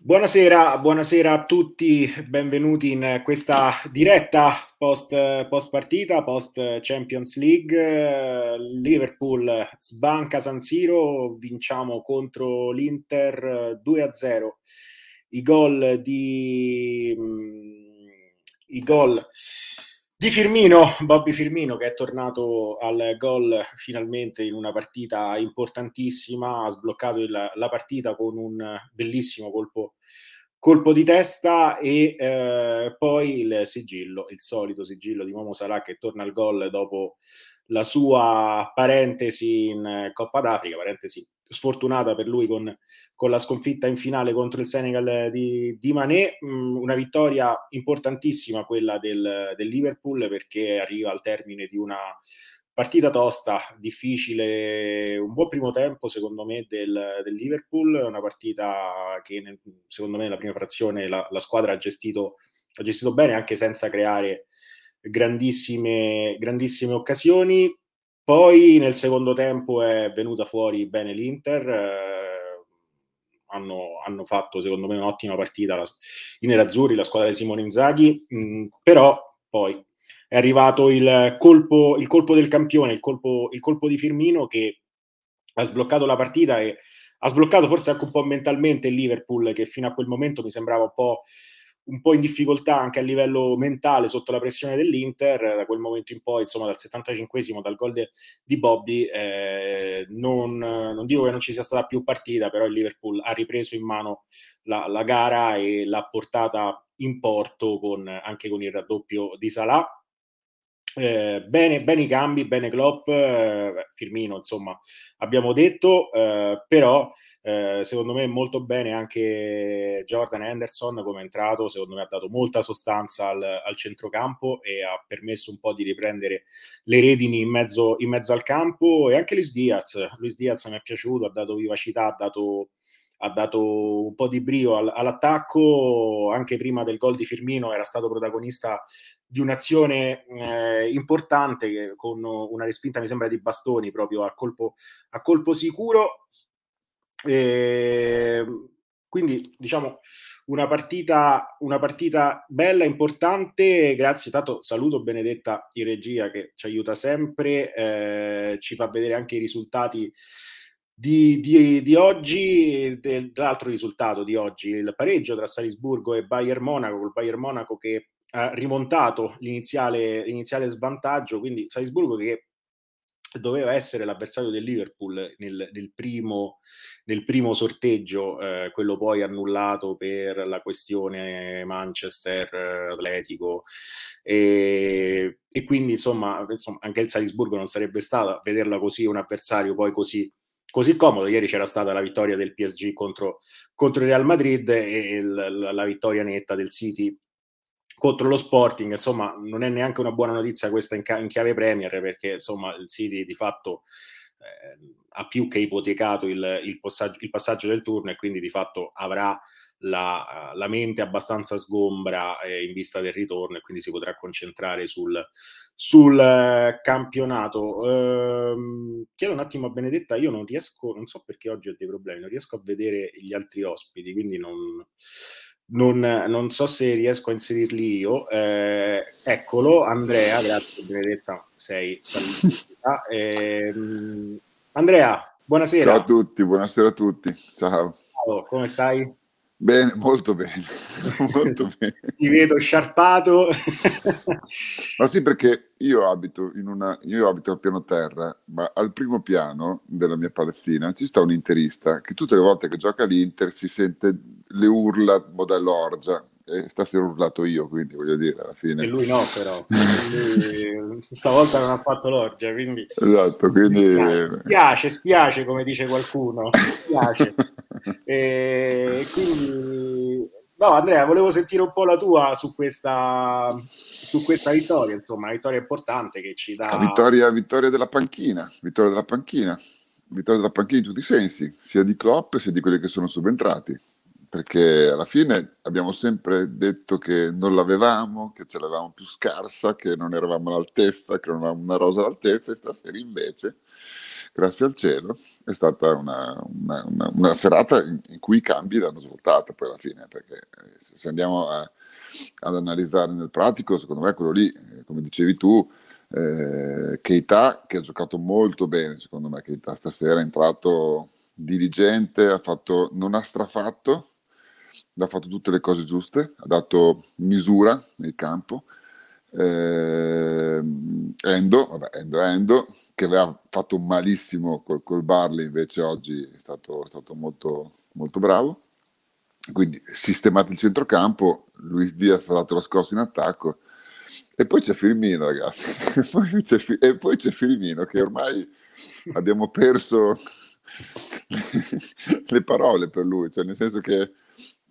Buonasera, buonasera, a tutti, benvenuti in questa diretta post, post partita, post Champions League. Liverpool sbanca San Siro, vinciamo contro l'Inter 2-0. I gol di i gol di Firmino, Bobby Firmino che è tornato al gol finalmente in una partita importantissima, ha sbloccato il, la partita con un bellissimo colpo, colpo di testa e eh, poi il sigillo, il solito sigillo di Momo Salah che torna al gol dopo la sua parentesi in Coppa d'Africa, parentesi sfortunata per lui con, con, la sconfitta in finale contro il Senegal di, di Mané, mm, una vittoria importantissima quella del, del, Liverpool perché arriva al termine di una partita tosta, difficile, un buon primo tempo secondo me del, del Liverpool, una partita che nel, secondo me nella prima frazione la, la squadra ha gestito, ha gestito bene anche senza creare grandissime, grandissime occasioni poi nel secondo tempo è venuta fuori bene l'Inter, eh, hanno, hanno, fatto secondo me un'ottima partita la, i nerazzurri, la squadra di Simone Inzaghi, mh, mm, però poi è arrivato il colpo, il colpo del campione, il colpo, il colpo, di Firmino che ha sbloccato la partita e ha sbloccato forse anche un po' mentalmente il Liverpool che fino a quel momento mi sembrava un po' un po' in difficoltà anche a livello mentale sotto la pressione dell'Inter, da quel momento in poi, insomma dal 75esimo, dal gol de, di Bobby, eh, non, non, dico che non ci sia stata più partita, però il Liverpool ha ripreso in mano la, la gara e l'ha portata in porto con, anche con il raddoppio di Salah eh, bene, bene, i cambi, bene Klopp, eh, Firmino, insomma, abbiamo detto, eh, però eh, secondo me molto bene anche Jordan Henderson come è entrato, secondo me ha dato molta sostanza al, al centrocampo e ha permesso un po' di riprendere le redini in mezzo, in mezzo al campo e anche Luis Diaz, Luis Diaz mi è piaciuto, ha dato vivacità, ha dato ha dato un po' di brio all'attacco, anche prima del gol di Firmino era stato protagonista di un'azione eh, importante con una respinta, mi sembra, di bastoni proprio a colpo, a colpo sicuro. E quindi diciamo una partita, una partita bella, importante. Grazie, tanto saluto Benedetta in regia che ci aiuta sempre, eh, ci fa vedere anche i risultati di, di, di oggi, dell'altro risultato di oggi, il pareggio tra Salisburgo e Bayern Monaco, col Bayern Monaco che ha rimontato l'iniziale, l'iniziale svantaggio, quindi Salisburgo che doveva essere l'avversario del Liverpool nel, nel, primo, nel primo, sorteggio, eh, quello poi annullato per la questione Manchester Atletico e, e quindi insomma, insomma, anche il Salisburgo non sarebbe stato a vederla così un avversario poi così così comodo. Ieri c'era stata la vittoria del PSG contro, contro il Real Madrid e il, la, la, vittoria netta del City contro lo Sporting. Insomma, non è neanche una buona notizia questa in, in chiave Premier perché insomma il City di fatto eh, ha più che ipotecato il, il, passaggio, il passaggio del turno e quindi di fatto avrà la, la, mente abbastanza sgombra eh, in vista del ritorno e quindi si potrà concentrare sul, sul eh, campionato. Ehm, chiedo un attimo a Benedetta, io non riesco, non so perché oggi ho dei problemi, non riesco a vedere gli altri ospiti, quindi non, non, non so se riesco a inserirli io. Eh, eccolo, Andrea, grazie Benedetta, sei salutata. Eh, Andrea, buonasera. Ciao a tutti, buonasera a tutti. Ciao. Ciao, come stai? Bene, molto bene, molto bene. Ti vedo sciarpato. ma sì, perché io abito, in una, io abito al piano terra, ma al primo piano della mia palazzina ci sta un interista che tutte le volte che gioca l'Inter si sente le urla modello Orgia e stasera ho urlato io, quindi voglio dire, alla fine... E lui no, però. Lui, stavolta non ha fatto l'orgia, quindi... Esatto, quindi... Spiace, spiace, come dice qualcuno. Spiace. e quindi... No, Andrea, volevo sentire un po' la tua su questa, su questa vittoria, insomma, una vittoria importante che ci dà... Vittoria, vittoria della panchina, vittoria della panchina, vittoria della panchina in tutti i sensi, sia di Klopp sia di quelli che sono subentrati perché alla fine abbiamo sempre detto che non l'avevamo, che ce l'avevamo più scarsa, che non eravamo all'altezza, che non avevamo una rosa all'altezza e stasera invece grazie al cielo, è stata una, una, una, una serata in, in, cui i cambi l'hanno svoltata poi alla fine, perché eh, se andiamo a, ad analizzare nel pratico, secondo me quello lì, eh, come dicevi tu, eh, Keita che ha giocato molto bene, secondo me Keita stasera è entrato diligente, ha fatto, non ha strafatto, ha fatto tutte le cose giuste, ha dato misura nel campo. Eh, Endo, vabbè, Endo, Endo, che aveva fatto malissimo col, col Barley, invece oggi è stato, è stato molto, molto bravo. Quindi sistemato il centrocampo, Luis Diaz ha dato la scorsa in attacco. E poi c'è Firmino, ragazzi. e poi c'è Firmino che ormai abbiamo perso le parole per lui, cioè nel senso che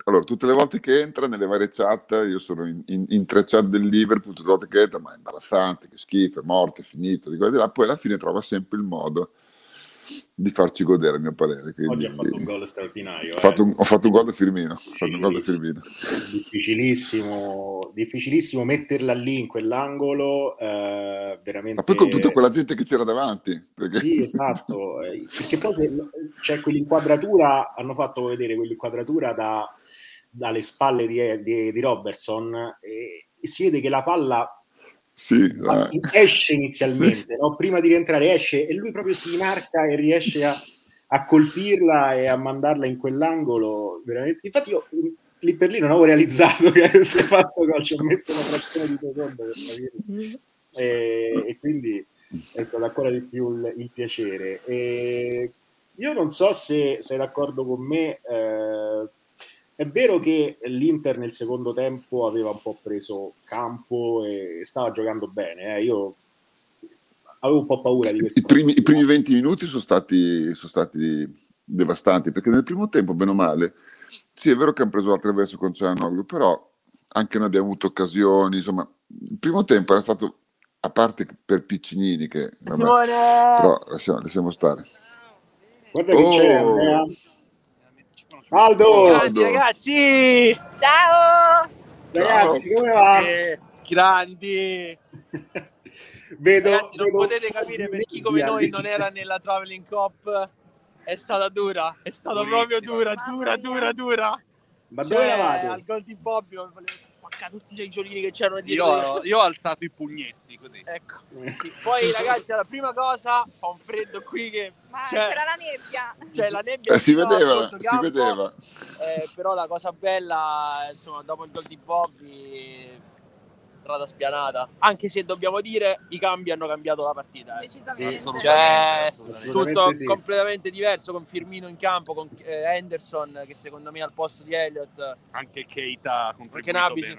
allora, tutte le volte che entra nelle varie chat, io sono in, in, in tre chat del Liverpool, tutte le volte che entra, ma è imbarazzante, che schifo, è morto, è finito, di qua e di là, poi alla fine trova sempre il modo di farci godere, a mio parere. Quindi, Oggi ha fatto un gol straordinario. Ho, eh. fatto, un, ho fatto un gol da Firmino. Firmino. Difficilissimo, difficilissimo metterla lì in quell'angolo. Eh, veramente... Ma poi con tutta quella gente che c'era davanti. Perché... Sì, esatto. Eh, perché poi se, c'è quell'inquadratura, hanno fatto vedere quell'inquadratura da, dalle spalle di, di, di Robertson e, e si vede che la palla sì, eh. esce inizialmente, sì. no? prima di rientrare esce e lui proprio si inarca e riesce a, a, colpirla e a mandarla in quell'angolo. Veramente. Infatti io lì per lì non avevo realizzato che avesse fatto gol, ci ho messo una frazione di secondo per capire. E, e quindi è stato ancora di più il, il piacere. E io non so se sei d'accordo con me, eh, è vero che l'Inter nel secondo tempo aveva un po' preso campo e stava giocando bene. Eh. Io avevo un po' paura di questo. I primi, I primi 20 minuti sono stati, sono stati, devastanti perché nel primo tempo, bene o male, sì, è vero che hanno preso l'attraverso con Cianoglu, però anche noi abbiamo avuto occasioni. Insomma, il primo tempo era stato a parte per Piccinini, che vabbè, però lasciamo, lasciamo stare. Guarda che oh. c'è Andrea. Aldo! Grandi, ragazzi! Ciao! Ragazzi, come va? Eh, grandi! vedo, ragazzi, non vedo... potete capire per chi come noi non era nella Traveling Cup. È stata dura, è stata Durissima. proprio dura, dura, dura, dura. Ma cioè, dove eravate? Al gol di Bobby volevo spaccare tutti i seggiolini che c'erano dietro. Io, io ho alzato i pugnetti così. Ecco. Sì. Poi ragazzi, la prima cosa, fa un freddo qui che... Ma cioè, c'era la nebbia. Cioè la nebbia... Eh, si vedeva, si vedeva. Eh, però la cosa bella, insomma, dopo il gol di Bobby strada spianata. Anche se dobbiamo dire i cambi hanno cambiato la partita. Eh. Decisamente. Cioè, Assolutamente tutto sì. completamente diverso con Firmino in campo, con eh, Henderson che secondo me al posto di Elliott. Anche Keita perché Nabi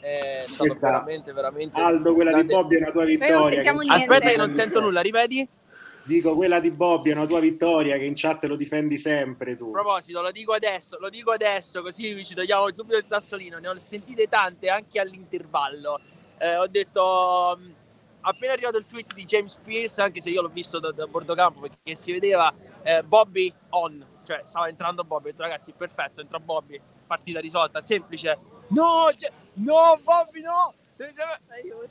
è stato veramente veramente Aldo quella grande. di Bobby è una tua vittoria. Aspetta che non sento nulla, rivedi? Dico quella di Bobby è una tua vittoria che in chat lo difendi sempre tu. A proposito, lo dico adesso, lo dico adesso così ci togliamo subito il sassolino. Ne ho sentite tante anche all'intervallo. Eh, ho detto mm, appena arrivato il tweet di James Pierce, anche se io l'ho visto da, da bordo campo perché si vedeva eh, Bobby on, cioè stava entrando Bobby. Ho detto ragazzi, perfetto, entra Bobby, partita risolta, semplice. No, no, Bobby, no!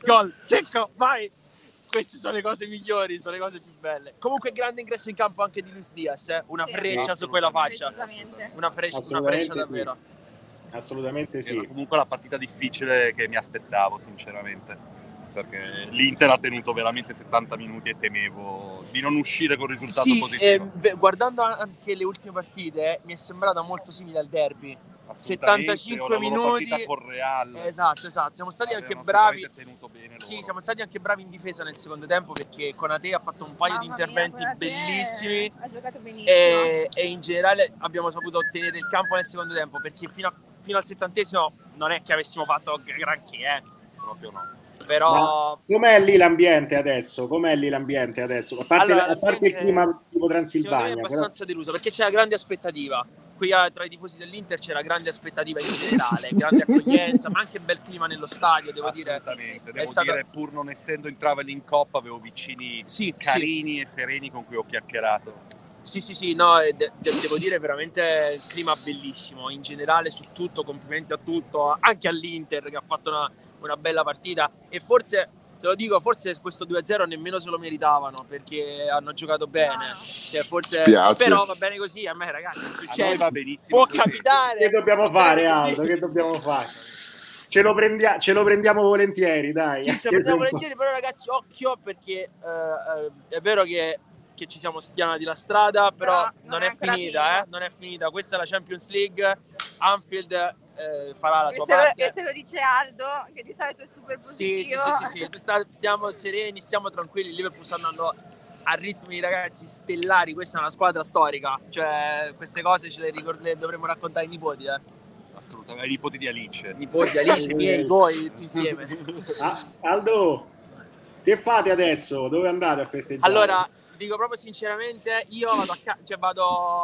Gol, secco, vai! Queste sono le cose migliori, sono le cose più belle. Comunque grande ingresso in campo anche di Luis Diaz, eh? una sì, freccia su quella faccia. Una freccia, una freccia davvero. Sì. Assolutamente sì. Era comunque la partita difficile che mi aspettavo, sinceramente. Perché l'Inter ha tenuto veramente 70 minuti e temevo di non uscire con risultato sì, positivo. Eh, guardando anche le ultime partite, eh, mi è sembrata molto simile al derby 75 minuti con Real. Esatto, esatto. Siamo stati anche bravi. Sì, siamo stati anche bravi in difesa nel secondo tempo perché Conate ha fatto un paio Mamma di interventi mia, bellissimi. Ha giocato benissimo. E, e, in generale abbiamo saputo ottenere il campo nel secondo tempo perché fino, a, fino al settantesimo non è che avessimo fatto granché, eh. Proprio no. Però... Ma com'è lì l'ambiente adesso? Com'è lì l'ambiente adesso? A parte, allora, a parte il clima tipo Transilvania. È abbastanza però... deluso perché c'è una grande aspettativa qui tra i tifosi dell'Inter c'era grande aspettativa in generale, grande accoglienza, ma anche bel clima nello stadio, devo dire. Assolutamente, devo stato... dire, pur non essendo in traveling coppa, avevo vicini sì, carini sì. e sereni con cui ho chiacchierato. Sì, sì, sì, no, de- de- devo dire veramente il clima bellissimo, in generale su tutto, complimenti a tutto, anche all'Inter che ha fatto una, una bella partita e forse te lo dico, forse questo 2-0 nemmeno se lo meritavano perché hanno giocato bene. Cioè, forse... Però va bene così, a me ragazzi, A noi succede. va benissimo. Può così. capitare. Che dobbiamo Va fare. Aldo? Che dobbiamo fare? Ce lo, prendia- ce lo prendiamo volentieri, dai. Sì, ce lo prendiamo volentieri, però ragazzi, occhio perché eh, è vero che, che ci siamo spianati la strada, però No, non, non è, è finita. eh, non è finita. Questa è la Champions League, Anfield eh, farà la E sua se, lo, parte. e se lo dice Aldo, che di solito è super Sì, sì, positivo. sì, sì, sì. Sta- stiamo sereni, stiamo tranquilli. Il Liverpool sta andando a ritmi, ragazzi, stellari. Questa è una squadra storica. Cioè, queste cose ce le, ricord- le dovremmo raccontare ai nipoti, eh. Assolutamente. I nipoti di Alice. I nipoti, Alice, i miei, tuoi, tutti insieme. Ah, Aldo, che fate adesso? Dove andate a festeggiare? Allora, dico proprio sinceramente, io vado, a ca- cioè vado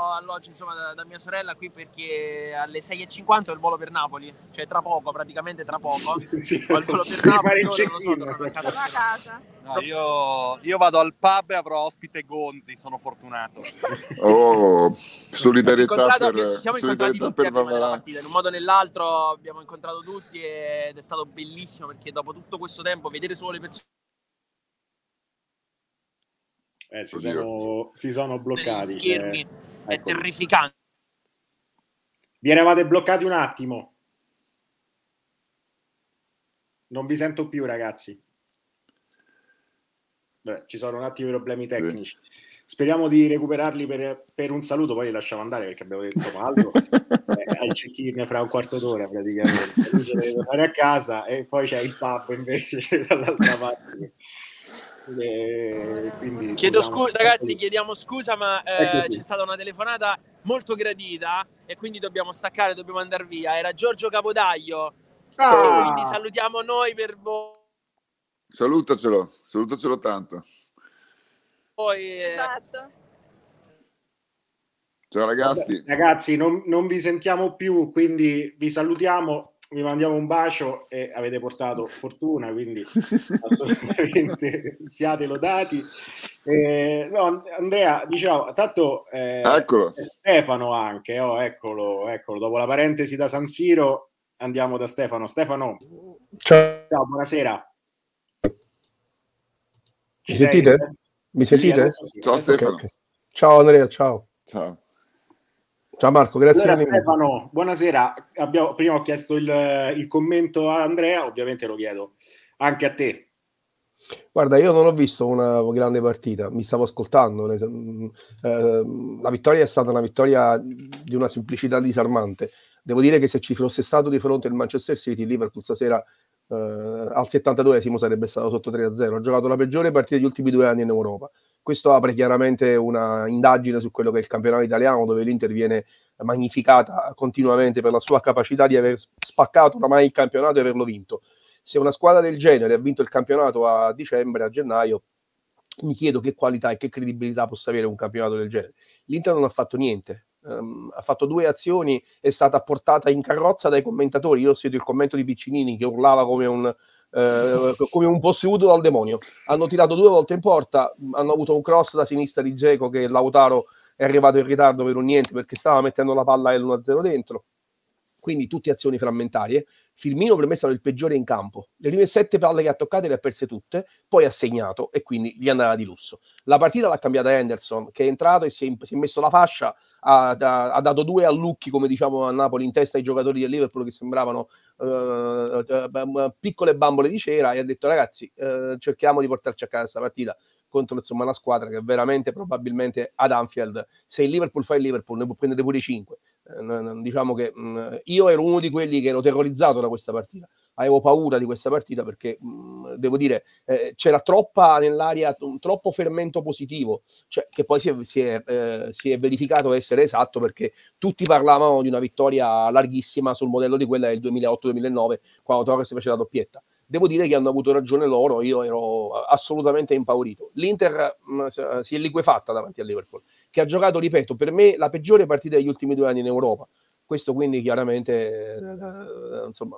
alloggio insomma, da, da mia sorella qui perché alle 6.50 ho il volo per Napoli, cioè tra poco, praticamente tra poco. Sì, Ho il volo per Napoli, non lo so, a casa. Torno a casa. No, io, io vado al pub e avrò ospite Gonzi, sono fortunato. Oh, solidarietà per, ci siamo incontrati solidarietà tutti per partita, in un modo o nell'altro abbiamo incontrato tutti ed è stato bellissimo perché dopo tutto questo tempo vedere solo le persone Eh, si, sono, si sono bloccati. schermi eh, è ecco. terrificante. Vi eravate bloccati un attimo. Non vi sento più, ragazzi. Beh, ci sono un attimo di problemi tecnici. Speriamo di recuperarli per, per un saluto, poi li lasciamo andare perché abbiamo detto Aldo eh, al check-in fra un quarto d'ora praticamente. Lui deve tornare a casa e poi c'è il pub invece dall'altra parte. Quindi, Chiedo scusa, ragazzi, chiediamo scusa, ma eh, Eccoci. c'è stata una telefonata molto gradita e quindi dobbiamo staccare, dobbiamo andare via. Era Giorgio Capodaglio, Ah! quindi salutiamo noi per Salutacelo, salutacelo tanto. voi. eh, Esatto. Ciao ragazzi. Ragazzi, non, non vi sentiamo più, quindi vi salutiamo, vi mandiamo un bacio e avete portato fortuna, quindi assolutamente siate lodati. Eh, no, Andrea, diciamo, tanto eh, Stefano anche, oh, eccolo, eccolo, dopo la parentesi da San Siro andiamo da Stefano. Stefano, Ciao, ciao, buonasera. Ci mi sei? sentite? Mi Sì, sentite? adesso sì, Ciao, Stefano. ok. Ciao Andrea, ciao. Ciao. Ciao Marco, grazie Allora. Stefano, buonasera. Abbiamo, prima ho chiesto il, il commento a Andrea, ovviamente lo chiedo anche a te. Guarda, io non ho visto una grande partita, mi stavo ascoltando. mm, eh, la vittoria è stata una vittoria di una semplicità disarmante. Devo dire che se ci fosse stato di fronte il Manchester City, Liverpool stasera eh, al 72esimo sarebbe stato sotto 3-0. Ha giocato la peggiore partita degli ultimi due anni in Europa. Questo apre chiaramente una indagine su quello che è il campionato italiano, dove l'Inter viene magnificata continuamente per la sua capacità di aver spaccato oramai il campionato e averlo vinto. Se una squadra del genere ha vinto il campionato a dicembre, a gennaio, mi chiedo che qualità e che credibilità possa avere un campionato del genere. L'Inter non ha fatto niente, ehm, ha fatto due azioni, è stata portata in carrozza dai commentatori. Io ho sentito il commento di Piccinini che urlava come un, eh, come un posseduto dal demonio. Hanno tirato due volte in porta, hanno avuto un cross da sinistra di Geco che Lautaro è arrivato in ritardo per un niente perché stava mettendo la palla L1-0 dentro. Quindi tutte azioni frammentarie. Firmino per me è stato il peggiore in campo. Le prime sette palle che ha toccate le ha perse tutte, poi ha segnato e quindi gli andava di lusso. La partita l'ha cambiata Henderson, che è entrato e si è, si è messo la fascia, ha, ha- ha dato due allucchi, come diciamo a Napoli, in testa ai giocatori del Liverpool che sembravano eh, eh, piccole bambole di cera e ha detto ragazzi eh, cerchiamo di portarci a casa questa partita contro insomma, una squadra che veramente probabilmente ad Anfield, se il Liverpool fa il Liverpool ne può prendere pure 5. Diciamo che mh, io ero uno di quelli che ero terrorizzato da questa partita. Avevo paura di questa partita perché mh, devo dire eh, c'era troppa nell'aria, un troppo fermento positivo, cioè, che poi si è, si, è, eh, si è verificato essere esatto perché tutti parlavano di una vittoria larghissima sul modello di quella del 2008-2009 quando Torres fece la doppietta devo dire che hanno avuto ragione loro, io ero assolutamente impaurito. L'Inter mh, si è liquefatta davanti al Liverpool, che ha giocato, ripeto, per me la peggiore partita degli ultimi due anni in Europa. questo quindi chiaramente eh, insomma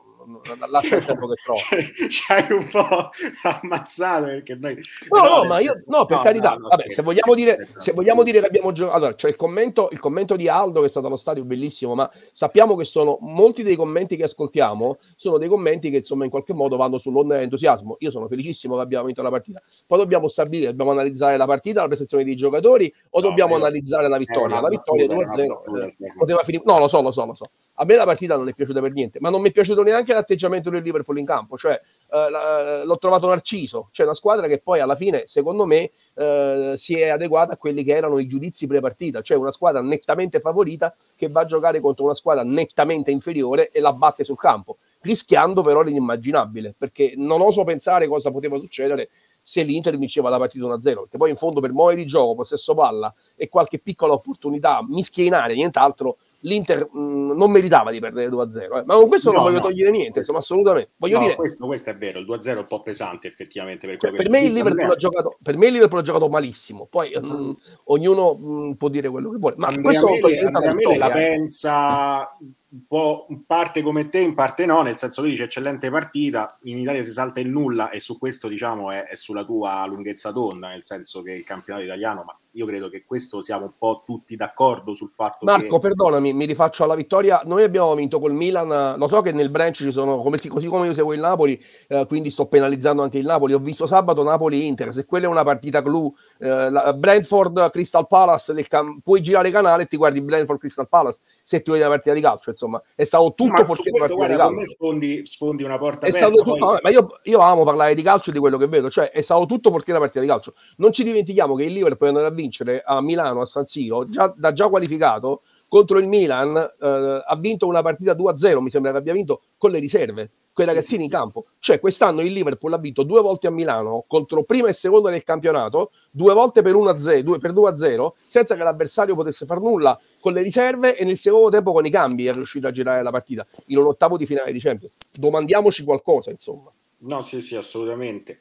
lascia il tempo che trova ci hai un po' ammazzato perché noi no no ma io no per no, carità no, no, vabbè se vogliamo dire se vogliamo dire che abbiamo giocato allora c'è il commento il commento di Aldo che è stato allo stadio bellissimo ma sappiamo che sono molti dei commenti che ascoltiamo sono dei commenti che insomma in qualche modo vanno sull'onda dell'entusiasmo io sono felicissimo che abbiamo vinto la partita. Poi dobbiamo stabilire dobbiamo analizzare la partita la prestazione dei giocatori o dobbiamo io... analizzare la vittoria? La vittoria 2-0 eh, poteva finire no lo so lo so so, lo so. A me la partita non è piaciuta per niente, ma non mi è piaciuto neanche l'atteggiamento del Liverpool in campo. Cioè, eh, l'ho trovato narciso. Cioè, una squadra che poi alla fine, secondo me, eh, si è adeguata a quelli che erano i giudizi pre-partita. Cioè, una squadra nettamente favorita che va a giocare contro una squadra nettamente inferiore e la batte sul campo, rischiando però l'inimmaginabile. Perché non oso pensare cosa poteva succedere se l'Inter vinceva la partita 1-0, perché poi in fondo per muovere di gioco, possesso palla e qualche piccola opportunità mischia in aria, nient'altro, l'Inter mh, non meritava di perdere 2-0. Eh. Ma con questo no, non voglio no, togliere niente, insomma, assolutamente. Voglio no, dire... questo, questo, è vero, il 2-0 è un po' pesante effettivamente. Per, cioè, per, me, il Liverpool ha giocato, per me il Liverpool ha giocato malissimo, poi mh, ognuno mh, può dire quello che vuole. Ma Andrea questo Mele, Andrea Mele la pensa un po' in parte come te, in parte no, nel senso che dice eccellente partita, in Italia si salta il nulla e su questo diciamo è, è sulla tua lunghezza d'onda, nel senso che il campionato italiano, ma io credo che questo siamo un po' tutti d'accordo sul fatto Marco, che... perdonami, mi rifaccio alla vittoria. Noi abbiamo vinto col Milan. Lo so che nel branch ci sono, come, così come io seguo il Napoli, eh, quindi sto penalizzando anche il Napoli. Ho visto sabato Napoli-Inter. Se quella è una partita clou, eh, Brentford-Crystal Palace, cam- puoi girare canale e ti guardi Brentford-Crystal Palace se tu vedi una partita di calcio. Insomma, è stato tutto fuorché una partita guarda, di calcio. Sfondi, sfondi, una porta è aperta. Stato tutto, poi... ma io, io, amo parlare di calcio e di quello che vedo, cioè è stato tutto fuorché una partita di calcio. Non ci dimentichiamo che il Liverpool è andato a vincere a Milano Milano a San Siro, già, da già qualificato contro il Milan, eh, ha vinto una partita 2-0, mi sembra che abbia vinto con le riserve, con i ragazzini in campo. Cioè quest'anno il Liverpool ha vinto due volte a Milano contro prima e seconda del campionato, due volte per 1-0, due, per 2-0, senza che l'avversario potesse far nulla con le riserve e nel secondo tempo con i cambi è riuscito a girare la partita in un ottavo di finale di Champions. Domandiamoci qualcosa, insomma. No, sì, sì, assolutamente.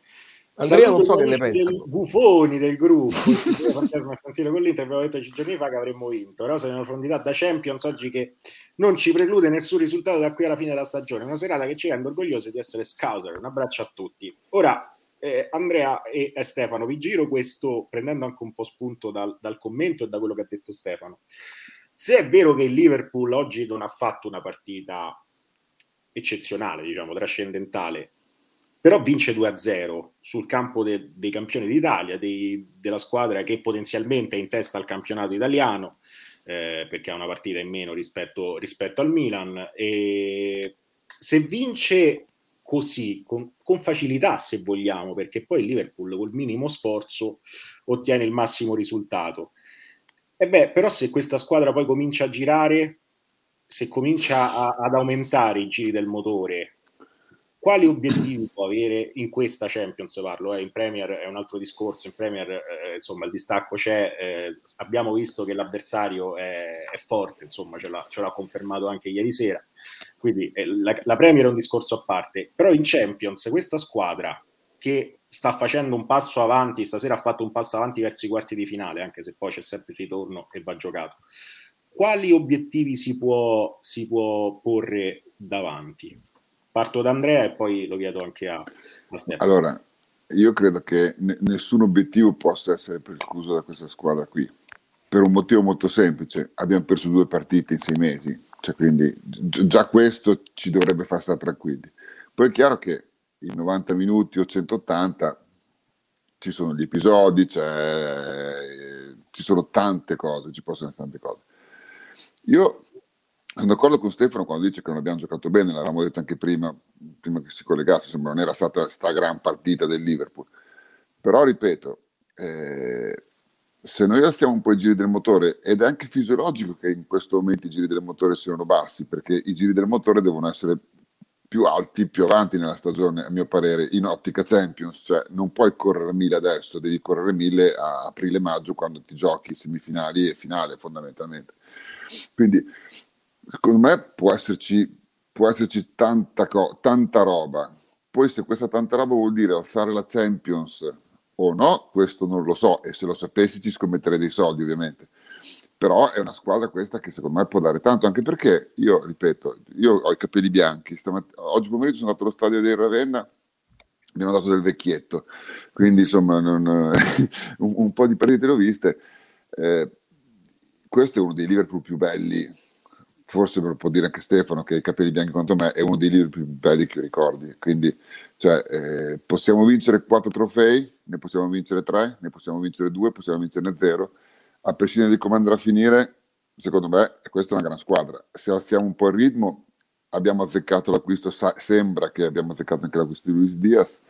Andrea non so che ne pensa. Buffoni del gruppo, con l'Inter abbiamo detto giorni fa che avremmo vinto, però siamo in profondità da Champions oggi che non ci preclude nessun risultato da qui alla fine della stagione, una serata che ci rende orgogliosi di essere scouser, un abbraccio a tutti. Ora, eh, Andrea e, e, Stefano, vi giro questo prendendo anche un po' spunto dal, dal commento e da quello che ha detto Stefano. Se è vero che il Liverpool oggi non ha fatto una partita eccezionale, diciamo, trascendentale, però vince 2-0 sul campo de- dei campioni d'Italia, dei, della squadra che potenzialmente è in testa al campionato italiano, eh, perché ha una partita in meno rispetto, rispetto al Milan. E se vince così, con, con, facilità se vogliamo, perché poi il Liverpool col minimo sforzo ottiene il massimo risultato. E beh, però se questa squadra poi comincia a girare, se comincia a, ad aumentare i giri del motore, quali obiettivi può avere in questa Champions parlo, eh, in Premier è un altro discorso, in Premier eh, insomma il distacco c'è, eh, abbiamo visto che l'avversario è, è forte, insomma ce l'ha, ce l'ha, confermato anche ieri sera, quindi eh, la, la, Premier è un discorso a parte, però in Champions questa squadra che sta facendo un passo avanti, stasera ha fatto un passo avanti verso i quarti di finale, anche se poi c'è sempre il ritorno che va giocato, quali obiettivi si può, si può porre davanti? Parto da Andrea e poi lo chiedo anche a, a Stefano. Allora, io credo che n- nessun obiettivo possa essere precluso da questa squadra qui, per un motivo molto semplice. Abbiamo perso due partite in sei mesi, cioè quindi gi- già questo ci dovrebbe far stare tranquilli. Poi è chiaro che in 90 minuti o 180 ci sono gli episodi, ci sono tante cose, ci possono essere tante cose. Io sono d'accordo con Stefano quando dice che non abbiamo giocato bene, l'avevamo detto anche prima, prima che si collegasse, sembra non era stata sta gran partita del Liverpool. Però ripeto, eh, se noi alziamo un po' i giri del motore, ed è anche fisiologico che in questo momento i giri del motore siano bassi, perché i giri del motore devono essere più alti, più avanti nella stagione, a mio parere, in ottica Champions, cioè non puoi correre mille adesso, devi correre mille a aprile-maggio quando ti giochi semifinali e finale fondamentalmente. Quindi secondo me può esserci, può esserci tanta, co- tanta roba. Poi se questa tanta roba vuol dire alzare la Champions o no, questo non lo so e se lo sapessi ci scommetterei dei soldi ovviamente. però è una squadra questa che secondo me può dare tanto, anche perché io, ripeto, io ho i capelli bianchi, stamat- oggi pomeriggio sono andato allo stadio di Ravenna, mi hanno dato del vecchietto, quindi insomma non, un, un, po' di partite le ho viste. Eh, questo è uno dei Liverpool più belli, forse può dire anche Stefano che i capelli bianchi quanto me è uno dei Liverpool più belli che ricordi, quindi cioè, eh, possiamo vincere quattro trofei, ne possiamo vincere tre, ne possiamo vincere due, possiamo vincerne zero a prescindere di come andrà a finire, secondo me questa è una gran squadra. Se alziamo un po' il ritmo, abbiamo azzeccato l'acquisto, sembra che abbiamo azzeccato anche l'acquisto di Luis Diaz.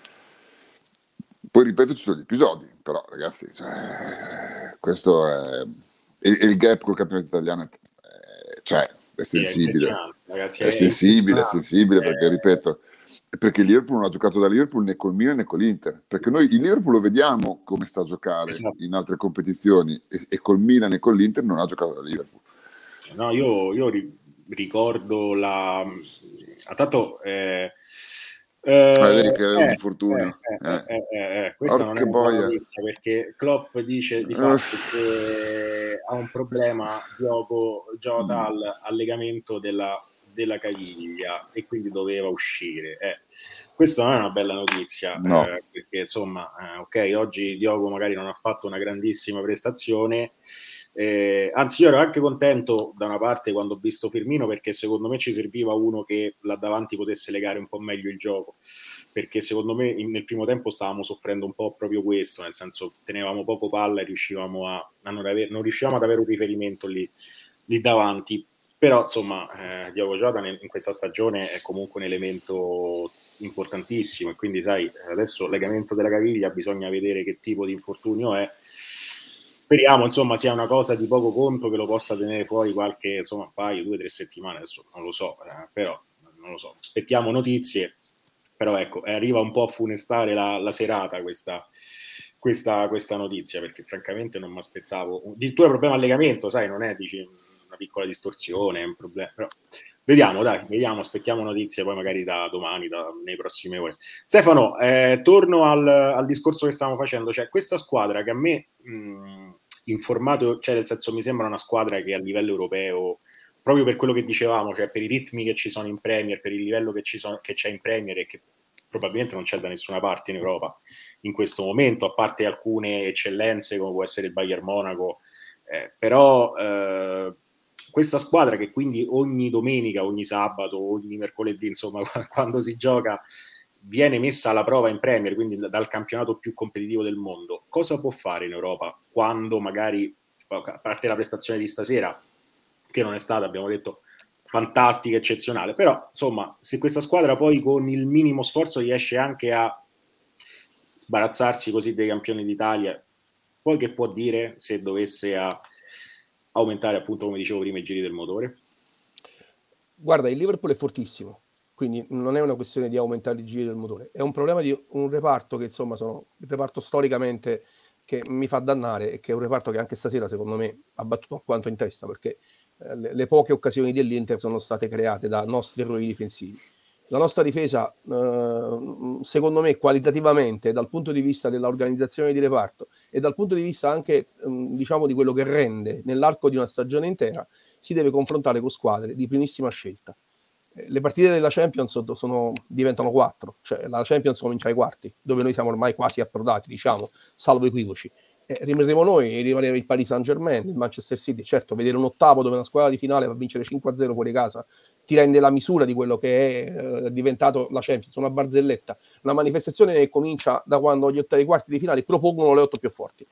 Poi ripeto, ci sono gli episodi, però ragazzi, cioè, questo è... E, il gap col campionato italiano cioè, è sensibile. Ragazzi, è, è sensibile, è sensibile perché, ripeto, perché il Liverpool non ha giocato da Liverpool né col Milan né con l'Inter, perché noi il Liverpool lo vediamo come sta a giocare esatto. in altre competizioni e, e col Milan e con l'Inter non ha giocato da Liverpool. No, io, io ricordo la... Tanto... Eh, eh, ah, che aveva eh, un infortunio. Eh, eh, eh, eh questa non è una notizia perché Klopp dice di fatto che ha un problema Diogo Jota al legamento della della caviglia e quindi doveva uscire. Eh, questa non è una bella notizia, no. eh, perché insomma, eh, ok, oggi Diogo magari non ha fatto una grandissima prestazione, eh, anzi io ero anche contento da una parte quando ho visto Firmino perché secondo me ci serviva uno che là davanti potesse legare un po' meglio il gioco, perché secondo me in, nel primo tempo stavamo soffrendo un po' proprio questo, nel senso tenevamo poco palla e riuscivamo a, a non, avere, non riuscivamo ad avere un riferimento lì, lì davanti. Però insomma eh, Diogo Jota in questa stagione è comunque un elemento importantissimo. E quindi sai adesso legamento della caviglia bisogna vedere che tipo di infortunio è speriamo insomma sia una cosa di poco conto che lo possa tenere fuori qualche insomma un paio due tre settimane adesso non lo so eh, però non lo so aspettiamo notizie però ecco arriva un po' a funestare la, la serata questa, questa, questa notizia perché francamente non mi aspettavo il tuo problema al legamento sai non è dici una piccola distorsione, un problema. Però vediamo, dai, vediamo, aspettiamo notizie poi magari da domani, da, nei prossimi ore. Stefano, eh, torno al, al, discorso che stavamo facendo, cioè questa squadra che a me mh, informato, cioè nel senso mi sembra una squadra che a livello europeo proprio per quello che dicevamo, cioè per i ritmi che ci sono in Premier, per il livello che, sono, che c'è in Premier e che probabilmente non c'è da nessuna parte in Europa in questo momento, a parte alcune eccellenze come può essere il Bayern Monaco, eh, però eh, questa squadra che quindi ogni domenica, ogni sabato, ogni mercoledì, insomma, quando si gioca, viene messa alla prova in Premier, quindi dal campionato più competitivo del mondo, cosa può fare in Europa quando magari, a parte la prestazione di stasera, che non è stata, abbiamo detto, fantastica, eccezionale, però insomma, se questa squadra poi con il minimo sforzo riesce anche a sbarazzarsi così dei campioni d'Italia, poi che può dire se dovesse aumentare appunto come dicevo prima i giri del motore? Guarda, il Liverpool è fortissimo, quindi non è una questione di aumentare i giri del motore, è un problema di un reparto che insomma sono il reparto storicamente che mi fa dannare e che è un reparto che anche stasera secondo me ha battuto quanto in testa perché eh, le, le, poche occasioni dell'Inter sono state create da nostri errori difensivi. La nostra difesa, eh, secondo me, qualitativamente, dal punto di vista dell'organizzazione di reparto e dal punto di vista anche, eh, diciamo, di quello che rende nell'arco di una stagione intera, si deve confrontare con squadre di primissima scelta. Le partite della Champions sono, diventano quattro, cioè la Champions comincia ai quarti, dove noi siamo ormai quasi approdati, diciamo, salvo equivoci. Eh, rimarremo noi, rimarremo il Paris Saint Germain, il Manchester City. Certo, vedere un ottavo dove una squadra di finale va a vincere 5-0 fuori casa ti rende la misura di quello che è eh, diventato la Champions, una barzelletta, una manifestazione che comincia da quando gli ottavi quarti di finale propongono le otto più forti.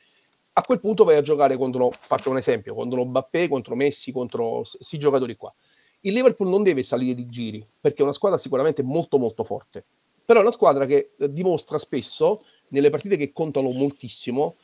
A quel punto vai a giocare contro, faccio un esempio, contro Mbappé, contro Messi, contro questi giocatori qua. Il Liverpool non deve salire di giri, perché è una squadra sicuramente molto molto forte, però è una squadra che eh, dimostra spesso, nelle partite che contano moltissimo,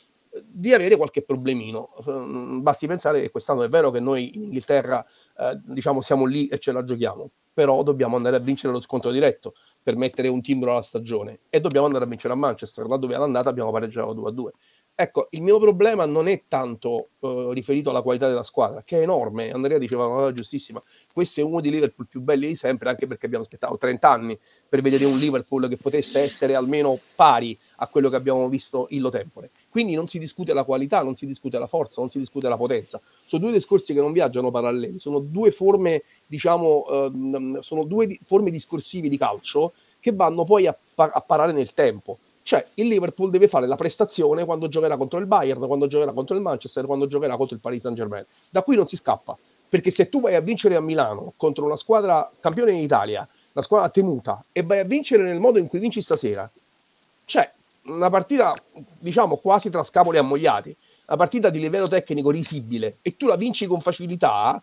di avere qualche problemino. Mm, basti pensare che quest'anno è vero che noi in Inghilterra eh, diciamo siamo lì e ce la giochiamo, però dobbiamo andare a vincere lo scontro diretto per mettere un timbro alla stagione e dobbiamo andare a vincere a Manchester, là dove all'andata abbiamo pareggiato 2 a 2. Ecco, il mio problema non è tanto eh, riferito alla qualità della squadra, che è enorme. Andrea diceva una cosa giustissima. Questo è uno dei Liverpool più belli di sempre, anche perché abbiamo aspettato 30 anni per vedere un Liverpool che potesse essere almeno pari a quello che abbiamo visto illo tempore quindi non si discute la qualità, non si discute la forza, non si discute la potenza. Sono due discorsi che non viaggiano paralleli, sono due forme, diciamo, eh, sono due di, forme discorsivi di calcio che vanno poi a, a parare nel tempo. Cioè, il Liverpool deve fare la prestazione quando giocherà contro il Bayern, quando giocherà contro il Manchester, quando giocherà contro il Paris Saint Germain. Da qui non si scappa, perché se tu vai a vincere a Milano contro una squadra campione in Italia, una squadra temuta, e vai a vincere nel modo in cui vinci stasera, cioè una partita, diciamo, quasi tra scapoli ammogliati, una partita di livello tecnico risibile, e tu la vinci con facilità,